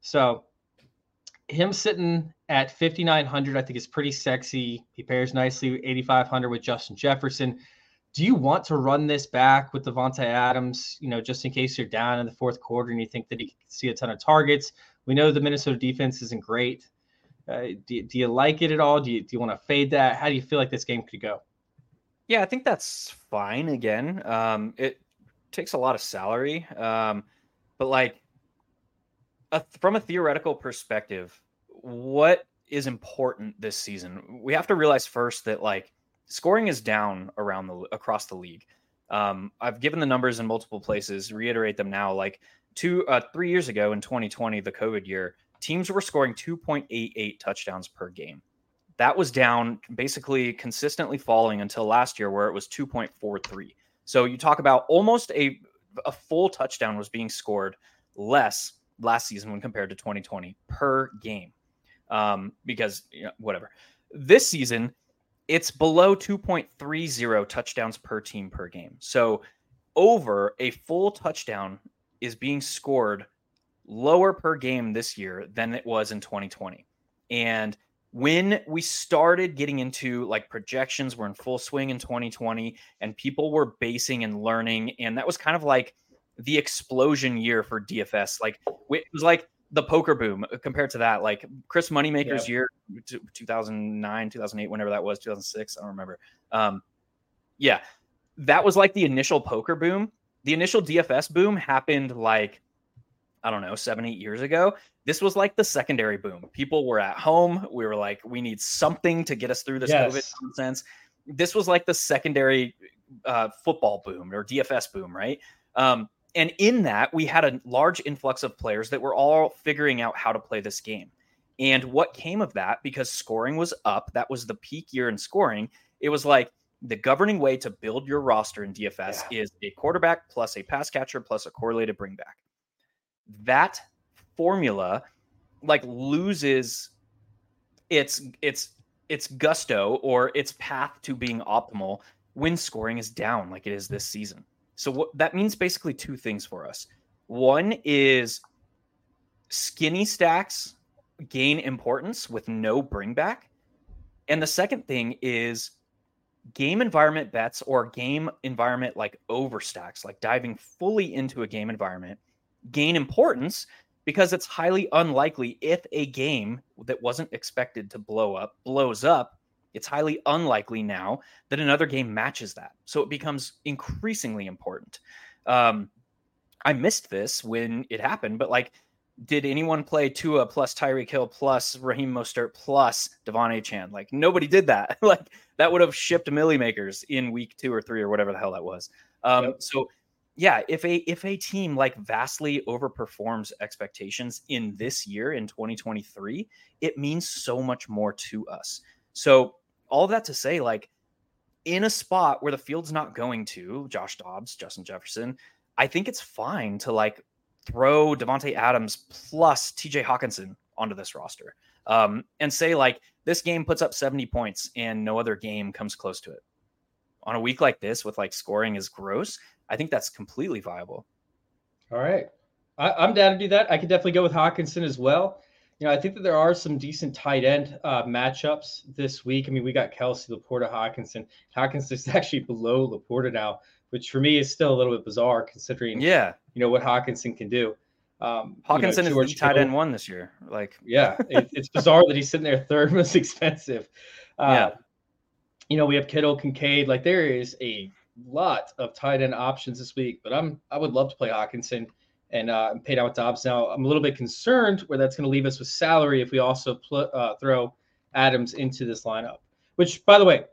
So him sitting at 5,900, I think is pretty sexy. He pairs nicely 8,500 with Justin Jefferson. Do you want to run this back with Davante Adams, you know, just in case you're down in the fourth quarter and you think that he can see a ton of targets? We know the Minnesota defense isn't great. Uh, do, do you like it at all? Do you, do you want to fade that? How do you feel like this game could go? Yeah, I think that's fine. Again, um, it takes a lot of salary, um, but like a, from a theoretical perspective, what is important this season? We have to realize first that like scoring is down around the across the league. Um, I've given the numbers in multiple places. Reiterate them now. Like two, uh, three years ago in 2020, the COVID year, teams were scoring 2.88 touchdowns per game. That was down, basically consistently falling until last year, where it was 2.43. So you talk about almost a a full touchdown was being scored less last season when compared to 2020 per game. Um, because you know, whatever. This season, it's below 2.30 touchdowns per team per game. So over a full touchdown is being scored lower per game this year than it was in 2020. And when we started getting into like projections we were in full swing in 2020 and people were basing and learning and that was kind of like the explosion year for DFS. Like it was like the poker boom uh, compared to that. Like Chris Moneymaker's year, 2009, 2008, whenever that was, 2006, I don't remember. Um, yeah, that was like the initial poker boom. The initial DFS boom happened like I don't know, seven, eight years ago. This was like the secondary boom. People were at home. We were like, we need something to get us through this yes. COVID nonsense. This was like the secondary uh, football boom or DFS boom, right? Um, and in that, we had a large influx of players that were all figuring out how to play this game. And what came of that, because scoring was up, that was the peak year in scoring. It was like the governing way to build your roster in DFS yeah. is a quarterback plus a pass catcher plus a correlated bringback. That formula like loses its its its gusto or its path to being optimal when scoring is down like it is this season. So what that means basically two things for us. One is skinny stacks gain importance with no bring back. And the second thing is game environment bets or game environment like overstacks, like diving fully into a game environment gain importance because it's highly unlikely if a game that wasn't expected to blow up blows up. It's highly unlikely now that another game matches that. So it becomes increasingly important. Um, I missed this when it happened, but like, did anyone play Tua plus Tyreek Hill plus Raheem Mostert plus De'Von Achane? Like nobody did that. *laughs* like that would have shipped milli makers in week two or three or whatever the hell that was. Um, yep. So yeah, if a if a team like vastly overperforms expectations in this year in 2023, it means so much more to us. So all that to say, like in a spot where the field's not going to Josh Dobbs, Justin Jefferson, I think it's fine to like throw Davante Adams plus TJ Hockenson onto this roster um, and say like this game puts up 70 points and no other game comes close to it. On a week like this, with like scoring is gross, I think that's completely viable. All right. I, am down to do that. I could definitely go with Hawkinson as well. You know, I think that there are some decent tight end uh, matchups this week. I mean, we got Kelce, LaPorta, Hockenson. Hockenson is *laughs* actually below LaPorta now, which for me is still a little bit bizarre considering, yeah, you know what Hockenson can do. Um, Hockenson you know, is the tight end one this year. Like, *laughs* yeah, it, it's bizarre that he's sitting there *laughs* third most expensive. Uh, yeah, you know, we have Kittle, Kincaid. Like, there is a lot of tight end options this week, but I'm I would love to play Hockenson and uh, down with Dobbs. Now I'm a little bit concerned where that's going to leave us with salary if we also pl- uh, throw Adams into this lineup. Which, by the way,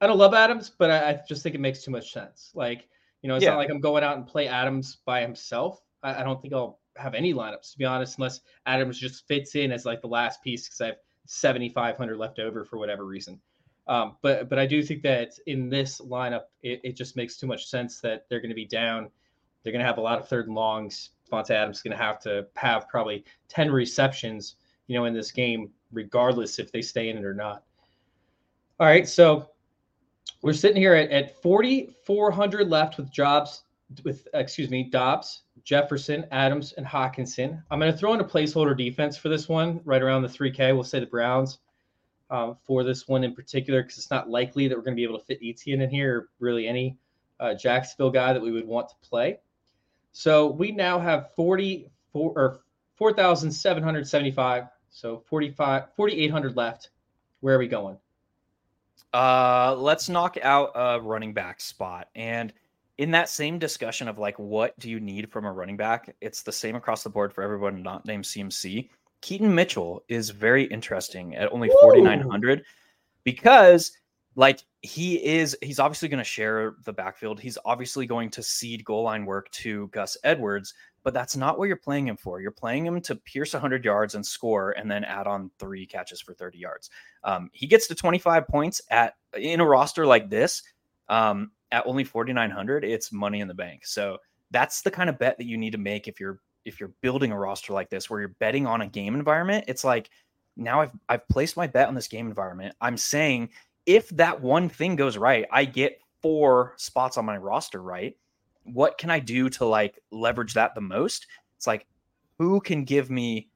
I don't love Adams, but I, I just think it makes too much sense. Like you know, it's yeah. not like I'm going out and play Adams by himself. I, I don't think I'll have any lineups to be honest, unless Adams just fits in as like the last piece because I have 7,500 left over for whatever reason. Um, but but I do think that in this lineup, it, it just makes too much sense that they're going to be down. They're going to have a lot of third and longs. Davante Adams is going to have to have probably 10 receptions, you know, in this game, regardless if they stay in it or not. All right, so we're sitting here at, at 4,400 left with jobs with excuse me, Dobbs, Jefferson, Adams, and Hockenson. I'm going to throw in a placeholder defense for this one, right around the 3K. We'll say the Browns um, for this one in particular because it's not likely that we're going to be able to fit Etienne in here, or really any uh, Jacksonville guy that we would want to play. So we now have 44 or 4,775. So 45, 4,800 left. Where are we going? Uh, let's knock out a running back spot. And in that same discussion of like, what do you need from a running back? It's the same across the board for everyone not named CMC. Keaton Mitchell is very interesting at only 4,900 because like he is he's obviously going to share the backfield. He's obviously going to cede goal line work to Gus Edwards, but that's not what you're playing him for. You're playing him to pierce 100 yards and score and then add on three catches for 30 yards. Um, he gets to 25 points at in a roster like this um, at only 4,900. It's money in the bank. So that's the kind of bet that you need to make if you're if you're building a roster like this where you're betting on a game environment, it's like now I've I've placed my bet on this game environment. I'm saying if that one thing goes right, I get four spots on my roster right. What can I do to like leverage that the most? It's like who can give me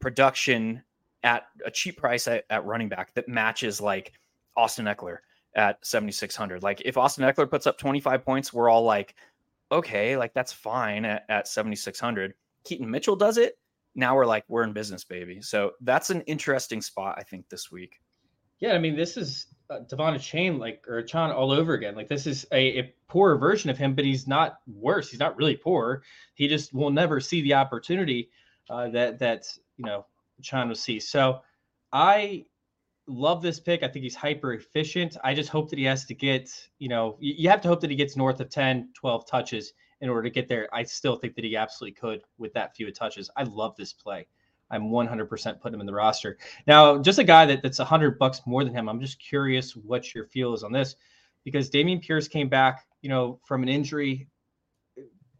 production at a cheap price at, at running back that matches like Austin Ekeler at 7600. Like if Austin Ekeler puts up 25 points, we're all like okay, like that's fine at, at 7600 Keaton Mitchell does it, now we're like, we're in business, baby. So that's an interesting spot, I think, this week. Yeah, I mean, this is uh, De'Von Achane, like, or Chan all over again. Like, this is a, a poor version of him, but he's not worse. He's not really poor. He just will never see the opportunity uh, that, that, you know, Chan will see. So I love this pick. I think he's hyper efficient. I just hope that he has to get, you know, you, you have to hope that he gets north of 10, 12 touches in order to get there. I still think that he absolutely could with that few touches. I love this play. I'm 100% putting him in the roster. Now, just a guy that, that's 100 bucks more than him. I'm just curious what your feel is on this because Dameon Pierce came back, you know, from an injury.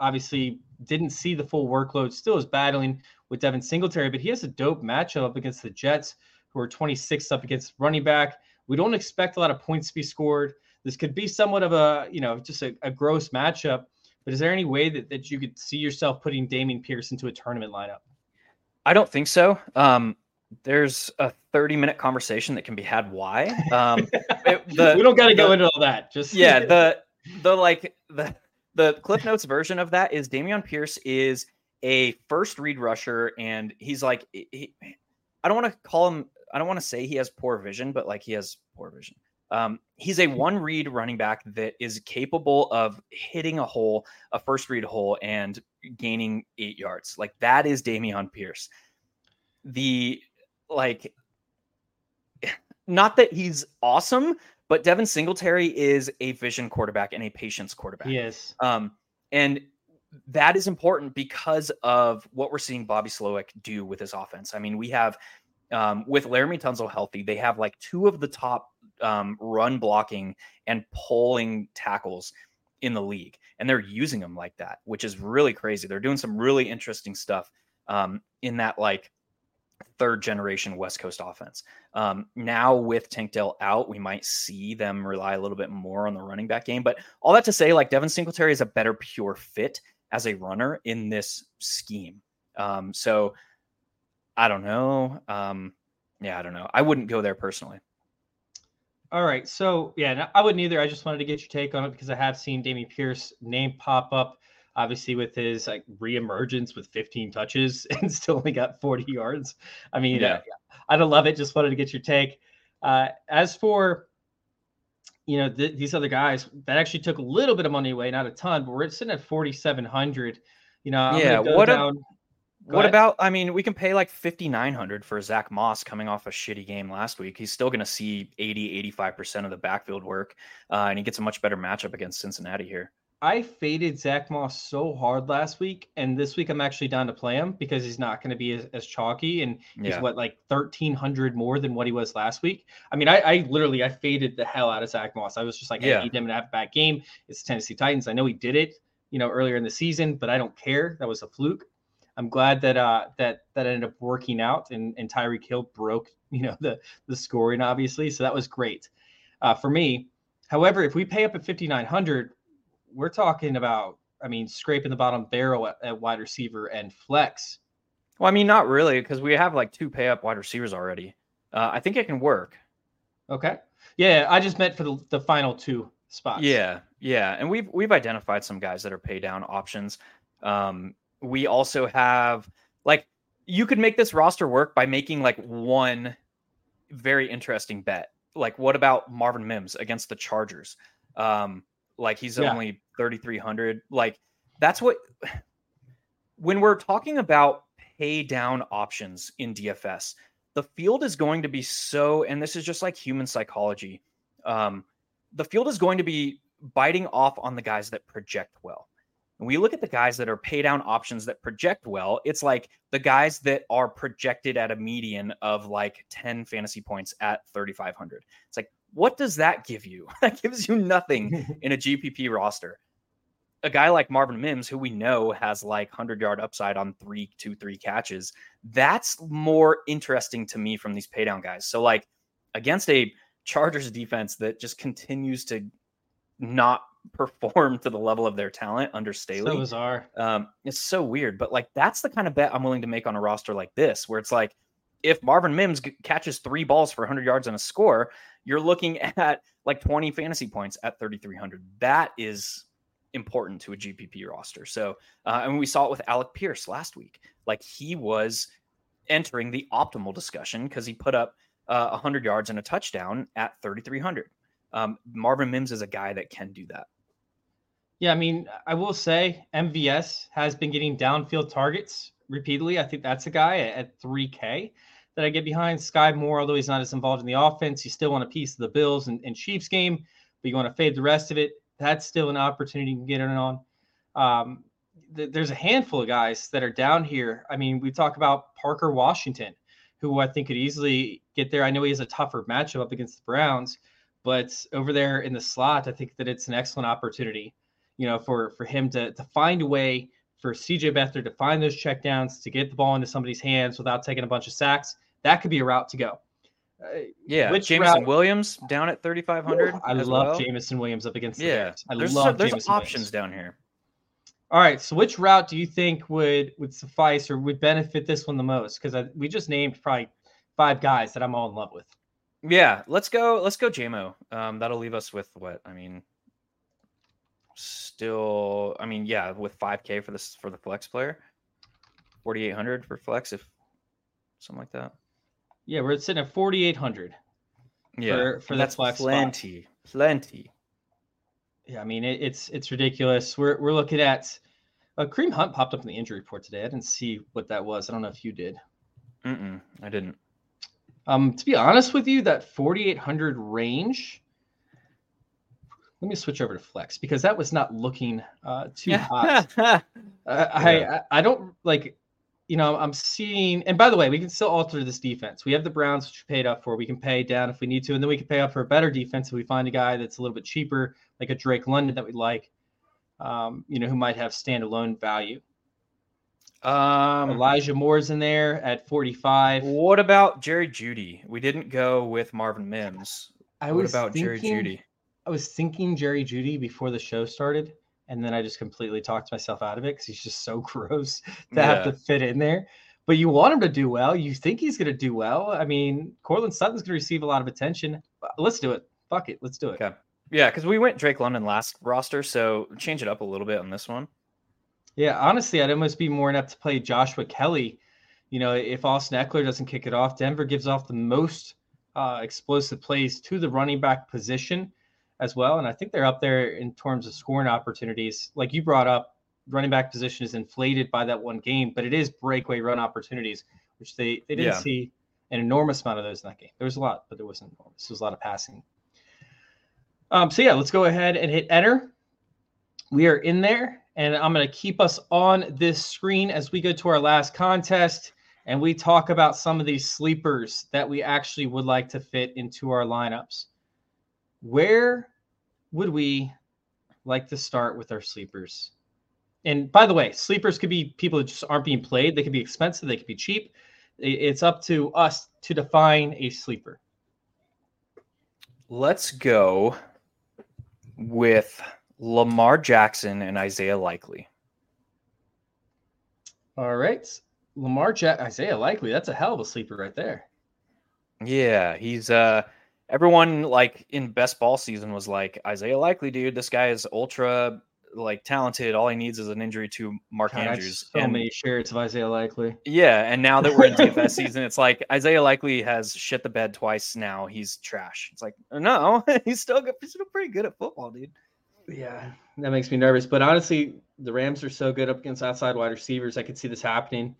Obviously, didn't see the full workload. Still is battling with Devin Singletary, but he has a dope matchup up against the Jets, who are 26th up against running back. We don't expect a lot of points to be scored. This could be somewhat of a, you know, just a, a gross matchup. But is there any way that, that you could see yourself putting Dameon Pierce into a tournament lineup? I don't think so. Um, there's a 30 minute conversation that can be had why. Um, *laughs* it, the, we don't got to go into all that. Just yeah, *laughs* the the like the the Cliff Notes version of that is Dameon Pierce is a first read rusher, and he's like, he, I don't want to call him, I don't want to say he has poor vision, but like he has poor vision. Um, he's a one read running back that is capable of hitting a hole, a first read hole, and gaining eight yards. Like that is Dameon Pierce. The like, not that he's awesome, but Devin Singletary is a vision quarterback and a patience quarterback. Yes. Um, and that is important because of what we're seeing Bobby Slowik do with his offense. I mean, we have um, with Laremy Tunsil healthy, they have like two of the top um, run blocking and pulling tackles in the league, and they're using them like that, which is really crazy. They're doing some really interesting stuff um, in that like third generation West Coast offense. Um, now with Tank Dell out, we might see them rely a little bit more on the running back game. But all that to say, like Devin Singletary is a better pure fit as a runner in this scheme. Um, so I don't know. Um, yeah, I don't know. I wouldn't go there personally. All right. So yeah, I wouldn't either. I just wanted to get your take on it because I have seen Dameon Pierce name pop up, obviously with his like reemergence with 15 touches *laughs* and still only got 40 yards. I mean, yeah. uh, I don't love it. Just wanted to get your take. Uh, as for you know th- these other guys that actually took a little bit of money away, not a ton, but we're sitting at 4,700. You know, I'm yeah. What down, a, what ahead. about? I mean, we can pay like 5,900 for Zach Moss coming off a shitty game last week. He's still going to see 80, 85% of the backfield work, uh, and he gets a much better matchup against Cincinnati here. I faded Zach Moss so hard last week, and this week I'm actually down to play him because he's not going to be as, as, chalky, and he's yeah. what like 1,300 more than what he was last week. I mean, I, I, literally I faded the hell out of Zach Moss. I was just like, yeah. I need him to have a bad game. It's the Tennessee Titans. I know he did it, you know, earlier in the season, but I don't care. That was a fluke. I'm glad that uh, that that ended up working out, and and Tyreek Hill broke *laughs* you know the the scoring obviously, so that was great uh, for me. However, if we pay up at 5900, we're talking about I mean scraping the bottom barrel at, at wide receiver and flex. Well, I mean not really because we have like two pay up wide receivers already. Uh, I think it can work. Okay. Yeah, I just meant for the, the final two spots. Yeah, yeah, and we've we've identified some guys that are pay down options. Um, we also have like you could make this roster work by making like one very interesting bet. Like, what about Marvin Mims against the Chargers? Um, like he's yeah. only 3,300. Like, that's what when we're talking about pay down options in DFS, the field is going to be so, and this is just like human psychology. Um, the field is going to be biting off on the guys that project well. And we look at the guys that are pay down options that project well, it's like the guys that are projected at a median of like 10 fantasy points at 3,500. It's like, what does that give you? *laughs* that gives you nothing *laughs* in a GPP roster. A guy like Marvin Mims, who we know has like 100 yard upside on three, two, three catches, that's more interesting to me from these pay down guys. So, like, against a Chargers defense that just continues to not perform to the level of their talent under Staley. So bizarre. Um, it's so weird, but like that's the kind of bet I'm willing to make on a roster like this, where it's like if Marvin Mims g- catches three balls for 100 yards and a score, you're looking *laughs* at like 20 fantasy points at 3,300. That is important to a GPP roster. So, uh, and we saw it with Alec Pierce last week. Like he was entering the optimal discussion because he put up uh, 100 yards and a touchdown at 3,300. Um, Marvin Mims is a guy that can do that. Yeah, I mean, I will say MVS has been getting downfield targets repeatedly. I think that's a guy at, 3K that I get behind. Skyy Moore, although he's not as involved in the offense, you still want a piece of the Bills and, and Chiefs game, but you want to fade the rest of it. That's still an opportunity you can get in on. Um, th- there's a handful of guys that are down here. I mean, we talk about Parker Washington, who I think could easily get there. I know he has a tougher matchup up against the Browns, but over there in the slot, I think that it's an excellent opportunity you know, for for him to to find a way for CJ Beathard to find those checkdowns to get the ball into somebody's hands without taking a bunch of sacks. That could be a route to go. Uh, yeah, Which Jameson route? Williams down at 3,500. I love well. Jameson Williams up against yeah. Bears. I there's love there's Jameson options Williams. down here. All right, so which route do you think would would suffice or would benefit this one the most? Because we just named probably five guys that I'm all in love with. Yeah, let's go. Let's go, Jamo. Um, that'll leave us with what I mean still, I mean, yeah, with 5K for this for the flex player. 4,800 for flex, if something like that. Yeah, we're sitting at 4,800. Yeah, For- for that's flex spot. plenty, plenty. Yeah, I mean it, it's it's ridiculous. We're we're looking at uh, Kareem Hunt popped up in the injury report today. I didn't see what that was. I don't know if you did. Mm-mm, I didn't. Um, to be honest with you, that 4,800 range. Let me switch over to flex because that was not looking uh, too hot. *laughs* I, I I I don't like, you know, I'm seeing. And by the way, we can still alter this defense. We have the Browns, which we paid up for. We can pay down if we need to, and then we can pay up for a better defense if we find a guy that's a little bit cheaper, like a Drake London that we like. Um, you know, who might have standalone value. um, Elijah Moore's in there at 45. what about Jerry Jeudy? We didn't go with Marvin Mims. I what was about Jerry thinking- Jeudy? I was thinking Jerry Jeudy before the show started, and then I just completely talked myself out of it because he's just so *laughs* gross to have to fit in there. But you want him to do well. You think he's going to do well. I mean, Courtland Sutton's going to receive a lot of attention. Let's do it. Fuck it. Let's do it. Okay. Yeah, because we went Drake London last roster, so change it up a little bit on this one. Yeah, honestly, I'd almost be more enough to play Joshua Kelley. You know, if Austin Ekeler doesn't kick it off, Denver gives off the most uh, explosive plays to the running back position as well. And I think they're up there in terms of scoring opportunities. Like you brought up, running back position is inflated by that one game, but it is breakaway run opportunities, which they, they didn't Yeah. see an enormous amount of those in that game. There was a lot, but there wasn't enormous. There was a lot of passing. Um, so yeah, let's go ahead and hit enter. We are in there, and I'm going to keep us on this screen as we go to our last contest and we talk about some of these sleepers that we actually would like to fit into our lineups. Where would we like to start with our sleepers? And by the way, sleepers could be people that just aren't being played. They could be expensive, they could be cheap. It's up to us to define a sleeper. Let's go with Lamar Jackson and Isaiah Likely. All right. Lamar Jack Isaiah Likely, that's a hell of a sleeper right there. Yeah, he's uh everyone like in best ball season was like Isaiah Likely, dude. This guy is ultra like talented. All he needs is an injury to Mark God, Andrews. so And- many shares of Isaiah Likely. Yeah, and now that we're in *laughs* DFS season, it's like Isaiah Likely has shit the bed twice. Now he's trash. It's like no, *laughs* he's still good. He's still pretty good at football, dude. Yeah, that makes me nervous. But honestly, the Rams are so good up against outside wide receivers. I could see this happening.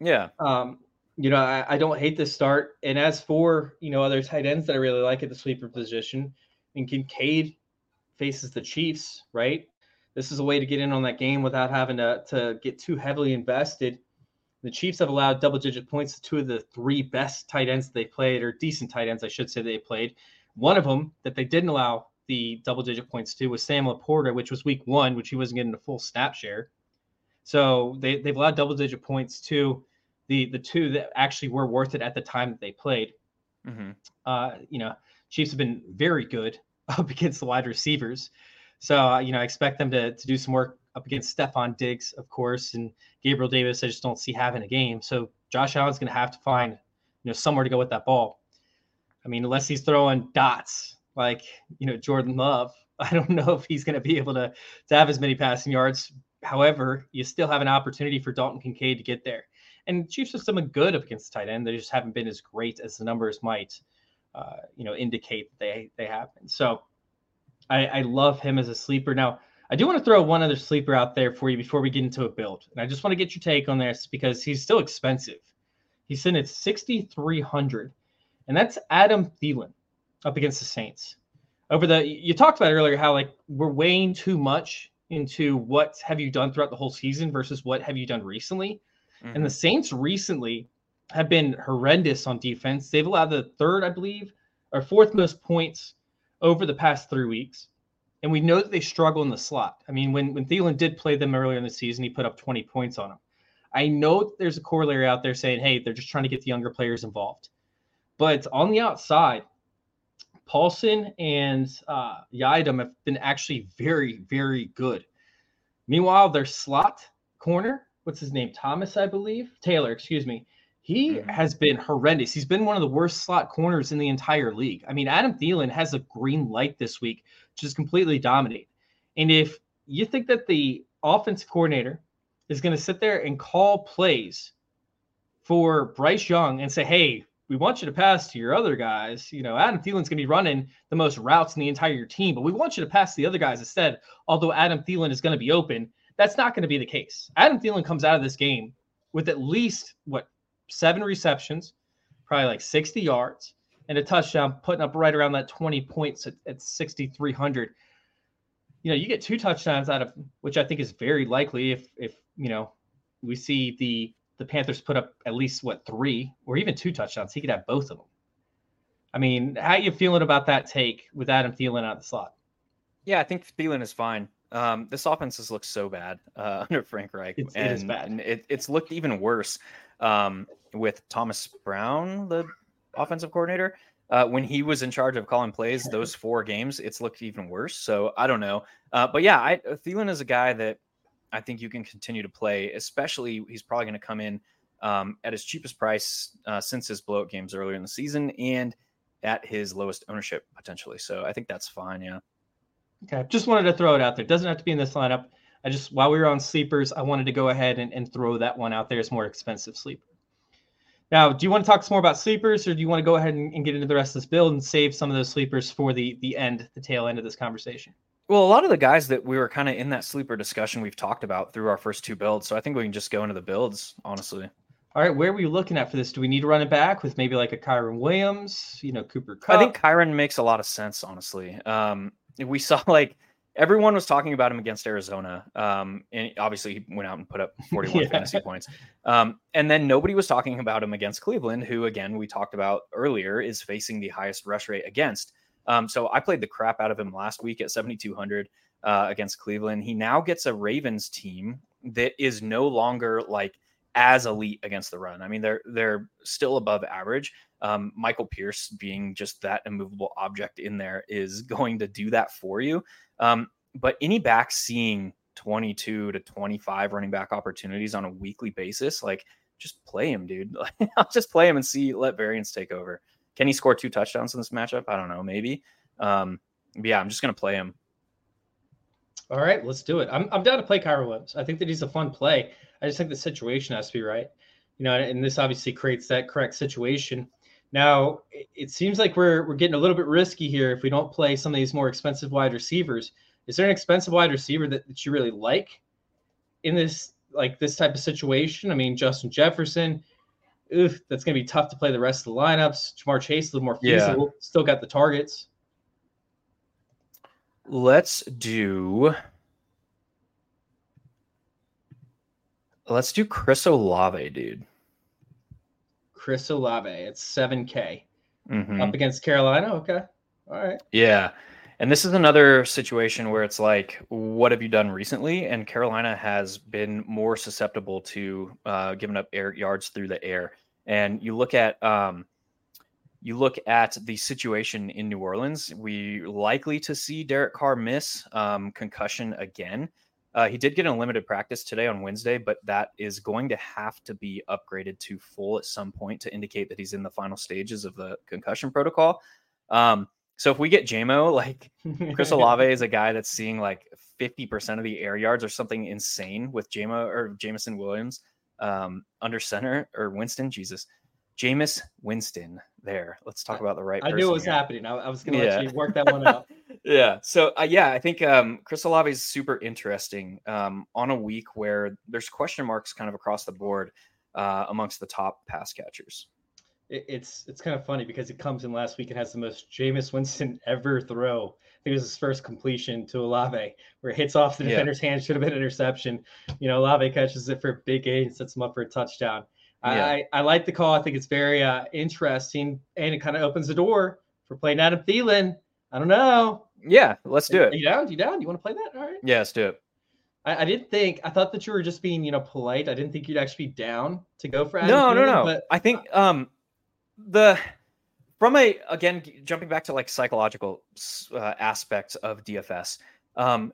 Yeah, Um, you know, I, I don't hate this start. And as for you know other tight ends that I really like at the sleeper position, and Kincaid faces the Chiefs, right? This is a way to get in on that game without having to to get too heavily invested. The Chiefs have allowed double digit points to two of the three best tight ends they played, or decent tight ends, I should say, they played. One of them that they didn't allow the double digit points to was Sam LaPorta, which was week one, which he wasn't getting a full snap share. So they, they've allowed double digit points to the the two that actually were worth it at the time that they played. hmm Uh, you know, Chiefs have been very good *laughs* up against the wide receivers. So, uh, you know, I expect them to, to do some work up against Stefon Diggs, of course, and Gabriel Davis. I just don't see having a game. So Josh Allen's going to have to find, you know, somewhere to go with that ball. I mean, unless he's throwing dots like, you know, Jordan Love, *laughs* I don't know if he's going to be able to, to have as many passing yards. However, you still have an opportunity for Dalton Kincaid to get there. And Chiefs are still good up against the tight end. They just haven't been as great as the numbers might, uh, you know, indicate that they they have been. So I, I love him as a sleeper. Now, I do want to throw one other sleeper out there for you before we get into a build. And I just want to get your take on this because he's still expensive. He's sitting at 6,300. And that's Adam Thielen up against the Saints. Over the, you talked about earlier how like we're weighing too much into what have you done throughout the whole season versus what have you done recently. Mm-hmm. And the Saints recently have been horrendous on defense. They've allowed the third, I believe, or fourth most points over the past three weeks. And we know that they struggle in the slot. I mean, when, when Thielen did play them earlier in the season, he put up 20 points on them. I know there's a corollary out there saying, hey, they're just trying to get the younger players involved. But on the outside, Paulson and uh, Yiadom have been actually very, very good. Meanwhile, their slot corner, what's his name? Thomas, I believe. Taylor, excuse me. He Mhm. has been horrendous. He's been one of the worst slot corners in the entire league. I mean, Adam Thielen has a green light this week, is completely dominate. And if you think that the offensive coordinator is going to sit there and call plays for Bryce Young and say, hey, we want you to pass to your other guys. You know, Adam Thielen's going to be running the most routes in the entire team, but we want you to pass to the other guys instead. Although Adam Thielen is going to be open, that's not going to be the case. Adam Thielen comes out of this game with at least what seven receptions, probably like 60 yards and a touchdown, putting up right around that 20 points at, at 6,300. You know, you get two touchdowns out of which I think is very likely if if you know we see the the Panthers put up at least what three or even two touchdowns, he could have both of them. I mean, how you feeling about that take with Adam Thielen out of the slot? Yeah, I think Thielen is fine. Um, this offense has looked so bad uh, *laughs* under Frank Reich, it's, and, it is bad. and it, it's looked even worse um, with Thomas Brown, the offensive coordinator. Uh, when he was in charge of calling plays, *laughs* those four games, it's looked even worse. So I don't know, uh, but yeah, I, Thielen is a guy that I think you can continue to play. Especially, he's probably going to come in um, at his cheapest price uh, since his blowout games earlier in the season, and at his lowest ownership potentially. So I think that's fine. Yeah. Okay. Just wanted to throw it out there. Doesn't have to be in this lineup. I just while we were on sleepers, I wanted to go ahead and, and throw that one out there as more expensive sleeper. Now, do you want to talk some more about sleepers, or do you want to go ahead and, and, get into the rest of this build and save some of those sleepers for the the end, the tail end of this conversation? Well, a lot of the guys that we were kind of in that sleeper discussion we've talked about through our first two builds, so I think we can just go into the builds, honestly. All right, where are we looking at for this? Do we need to run it back with maybe like a Kyren Williams, you know, Cooper Kupp? I think Kyren makes a lot of sense, honestly. Um, we *laughs* saw like everyone was talking about him against Arizona. Um, and obviously he went out and put up *laughs* 41 yeah. fantasy points. Um, and then nobody was talking about him against Cleveland, who again we talked about earlier is facing the highest rush rate against. Um, so I played the crap out of him last week at 7,200 uh, against Cleveland. He now gets a Ravens team that is no longer like as elite against the run. I mean, they're they're still above average. Um, Michael Pierce being just that immovable object in there is *laughs* going to do that for you. Um, but any back seeing 22 to 25 running back opportunities on a weekly basis, like just play him, dude. *laughs* I'll just play him and see, let variance take over. Can he score two touchdowns in this matchup? I don't know, maybe. Um, yeah, I'm just going to play him. All right, let's do it. I'm, I'm down to play Kyren Williams. I think that he's a fun play. I just think the situation has to be right. You know, and this obviously creates that correct situation. Now, it seems like we're we're getting a little bit risky here if we don't play some of these more expensive wide receivers. Is there an expensive wide receiver that, that you really like in this like this type of situation? I mean, Justin Jefferson, oof, that's gonna be tough to play the rest of the lineups. Ja'Marr Chase a little more feasible, yeah. still got the targets. Let's do let's do Chris Olave, dude. Chris Olave. It's 7K mm-hmm. up against Carolina. Okay. All right. Yeah. And this is another situation where it's like, what have you done recently? And Carolina has been more susceptible to uh, giving up air yards through the air. And you look at um, you look at the situation in New Orleans. We likely to see Derek Carr miss um, concussion again. Uh, he did get a limited practice today on Wednesday, but that is going to have to be upgraded to full at some point to indicate that he's in the final stages of the concussion protocol. Um, so if we get Jamo, like Chris *laughs* Olave is a guy that's seeing like 50% of the air yards or something insane with Jamo or Jameson Williams um, under center or Winston, Jesus. Jameis Winston there. Let's talk about the right. I knew it was here. happening. I, I was going to yeah. let you work that one out. *laughs* yeah. So uh, yeah, I think um, Chris Olave is super interesting um, on a week where there's question marks kind of across the board uh, amongst the top pass catchers. It, it's it's kind of funny because it comes in last week and has the most Jameis Winston *laughs* ever throw. I think it was his first completion to Olave, where it hits off the defender's yeah. hand, should have been an interception. You know, Olave catches it for a big gain, sets him up for a touchdown. Yeah. I, I like the call. I think it's very uh, interesting, and it kind of opens the door for playing Adam Thielen. I don't know. Yeah, let's do it. You down? You down? Do You want to play that? All right. Yeah, let's do it. I, I, didn't think. I thought that you were just being, you know, polite. I didn't think you'd actually be down to go for Adam. No, Thielen, no, no. But I think um the from a again jumping back to like psychological uh, aspects of DFS. Um,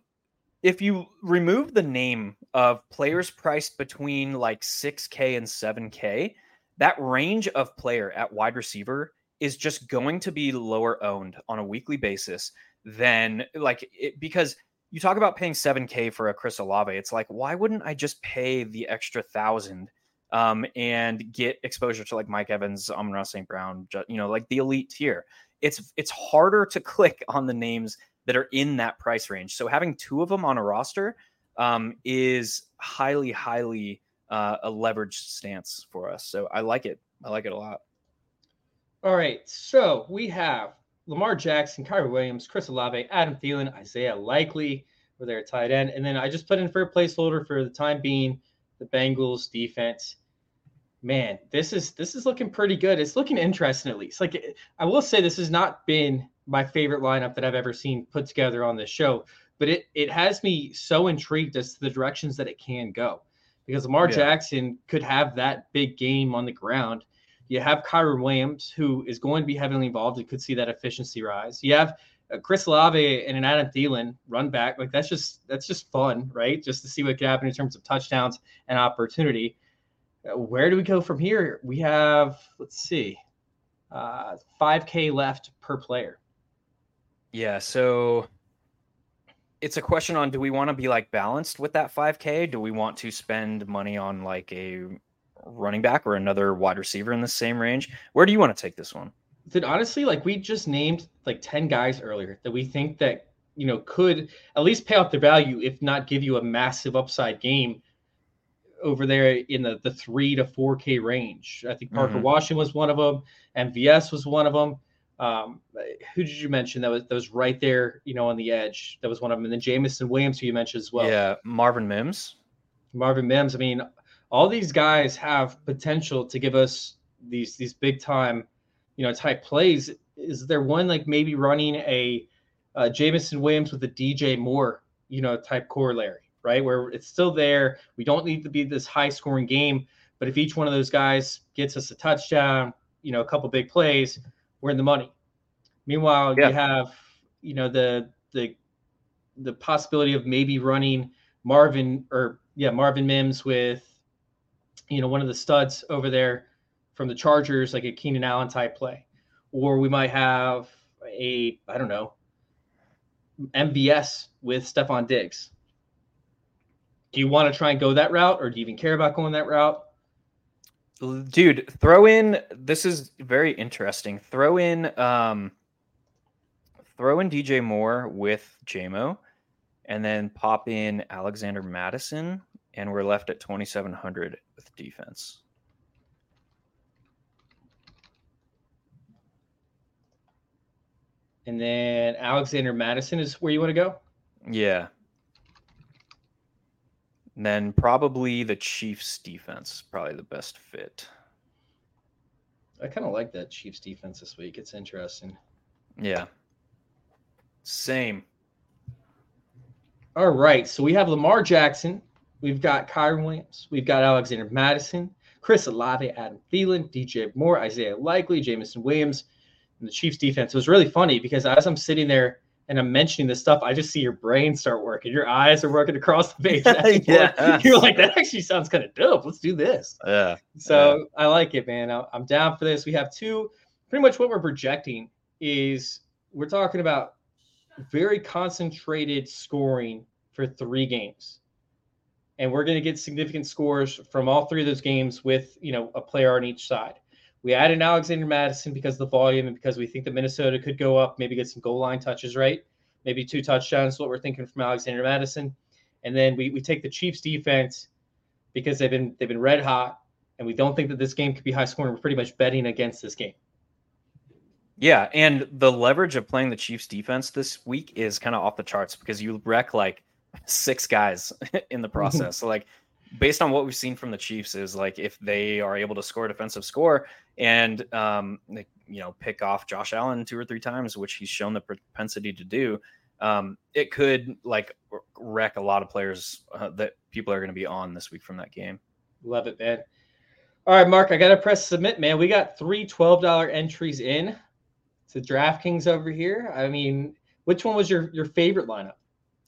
if you remove the name of players priced between like 6K and 7K, that range of player at wide receiver is just going to be lower owned on a weekly basis than like it, because you talk about paying 7K for a Chris Olave. It's like, why wouldn't I just pay the extra thousand um, and get exposure to like Mike Evans, Amon St. Brown, you know, like the elite tier? It's it's harder to *laughs* click on the names that are in that price range. So having two of them on a roster um, is highly, highly uh, a leveraged stance for us. So I like it. I like it a lot. All right. So we have Lamar Jackson, Kyren Williams, Chris Olave, Adam Thielen, Isaiah Likely for their tight end. And then I just put in for a placeholder for the time being the Bengals defense. Man, this is this is looking pretty good. It's looking interesting at least. Like I will say this has not been my favorite lineup that I've ever seen put together on this show, but it it has me so intrigued as to the directions that it can go. Because Lamar yeah. Jackson could have that big game on the ground you have Kyren Williams, who is going to be heavily involved and could see that efficiency rise. You have uh, Chris Olave and an Adam Thielen run back. Like that's just that's just fun, right? Just to see what could happen in terms of touchdowns and opportunity. Uh, where do we go from here? We have let's see, uh, 5K left per player. Yeah, so it's a question on do we want to be like balanced with that 5K? Do we want to spend money on like a running back or another wide receiver in the same range. Where do you want to take this one? Did honestly, like we just named like 10 guys earlier that we think that, you know, could at least pay off the value, if not give you a massive upside game over there in the, the three to 4K range. I think Parker mm-hmm. Washington was one of them, MVS was one of them. Um, who did you mention that was that was right there, you know, on the edge? That was one of them. And then Jameson Williams, who you mentioned as well. Yeah, Marvin Mims. Marvin Mims. I mean, all these guys have potential to give us these these big time, you know, type plays. Is there one like maybe running a uh, Jameson Williams with a DJ Moore, you know, type corollary, right? Where it's still there. We don't need to be this high scoring game, but if each one of those guys gets us a touchdown, you know, a couple big plays, we're in the money. Meanwhile, yeah. you have, you know, the the the possibility of maybe running Marvin or yeah, Marvin Mims with you know, one of the studs over there from the Chargers, like a Keenan Allen type play. Or we might have a, I don't know, MVS with Stefon Diggs. Do you want to try and go that route or do you even care about going that route? Dude, throw in this is very interesting. Throw in um throw in DJ Moore with Jamo and then pop in Alexander Mattison and we're left at 2700 with defense. And then Alexander Mattison is where you want to go? Yeah. And then probably the Chiefs defense, probably the best fit. I kind of like that Chiefs defense this week. It's interesting. Yeah. Same. All right. So we have Lamar Jackson We've got Kyren Williams. We've got Alexander Mattison, Chris Olave, Adam Thielen, DJ Moore, Isaiah Likely, Jameson Williams, and the Chiefs defense. It was really funny because as I'm sitting there and I'm mentioning this stuff, I just see your brain start working. Your eyes are working across the page. *laughs* yeah. *laughs* You're like, that actually sounds kind of dope. Let's do this. Yeah. So yeah. I like it, man. I'm down for this. We have two, pretty much what we're projecting is we're talking about very concentrated scoring for three games and we're going to get significant scores from all three of those games with you know a player on each side. We added Alexander Mattison because of the volume and because we think that Minnesota could go up, maybe get some goal line touches, right? Maybe two touchdowns, what we're thinking from Alexander Mattison, And then we, we take the Chiefs defense because they've been they've been red hot, and we don't think that this game could be high scoring. We're pretty much betting against this game. Yeah, and the leverage of playing the Chiefs defense this week is kind of off the charts because you wreck like six guys *laughs* in the process. so like based on what we've seen from the Chiefs is like if they are able to score a defensive score and um you know pick off Josh Allen two or three times, which he's shown the propensity to do, um, it could like wreck a lot of players uh, that people are going to be on this week from that game. Love it, man. All right, Mark, I got to press submit, man. We got three $12 entries in to DraftKings over here. I mean, which one was your, your favorite lineup?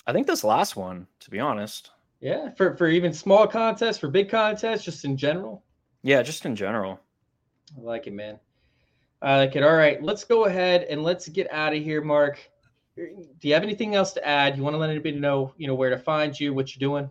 I think this last one, to be honest. Yeah, for for even small contests, for big contests, just in general. Yeah, just in general. I like it, man. I like it. All right, let's go ahead and let's get out of here, Mark. do you have anything else to add? You want to let anybody know, you know, where to find you, what you're doing?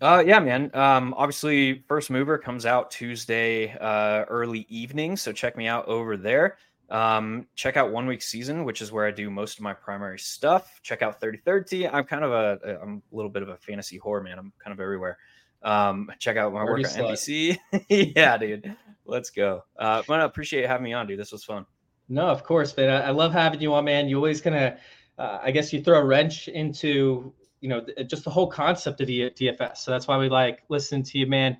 Uh, yeah, man. Um, obviously, First Mover comes out Tuesday uh, early evening, so check me out over there. Um, check out One Week Season, which is where I do most of my primary stuff. Check out 3030. I'm kind of a, I'm a little bit of a fantasy horror man. I'm kind of everywhere. Um, check out my work on NBC. *laughs* yeah, dude. Let's go. Uh, I appreciate having me on, dude. This was fun. No, of course, man. I, I love having you on, man. You always kind of, uh, I guess, you throw a wrench into, you know, just the whole concept of the DFS. So that's why we like listening to you, man.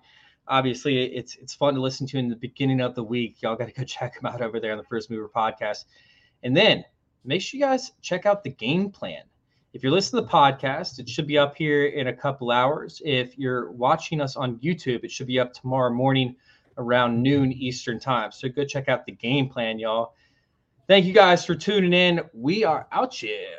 Obviously, it's it's fun to listen to in the beginning of the week. Y'all got to go *laughs* check them out over there on the First Mover podcast, and then make sure you guys check out the game plan. If you're listening to the podcast, it should be up here in a couple hours. If you're watching us on YouTube, it should be up tomorrow morning around noon Eastern time. So go check out the game plan, y'all. Thank you guys for tuning in. We are out here.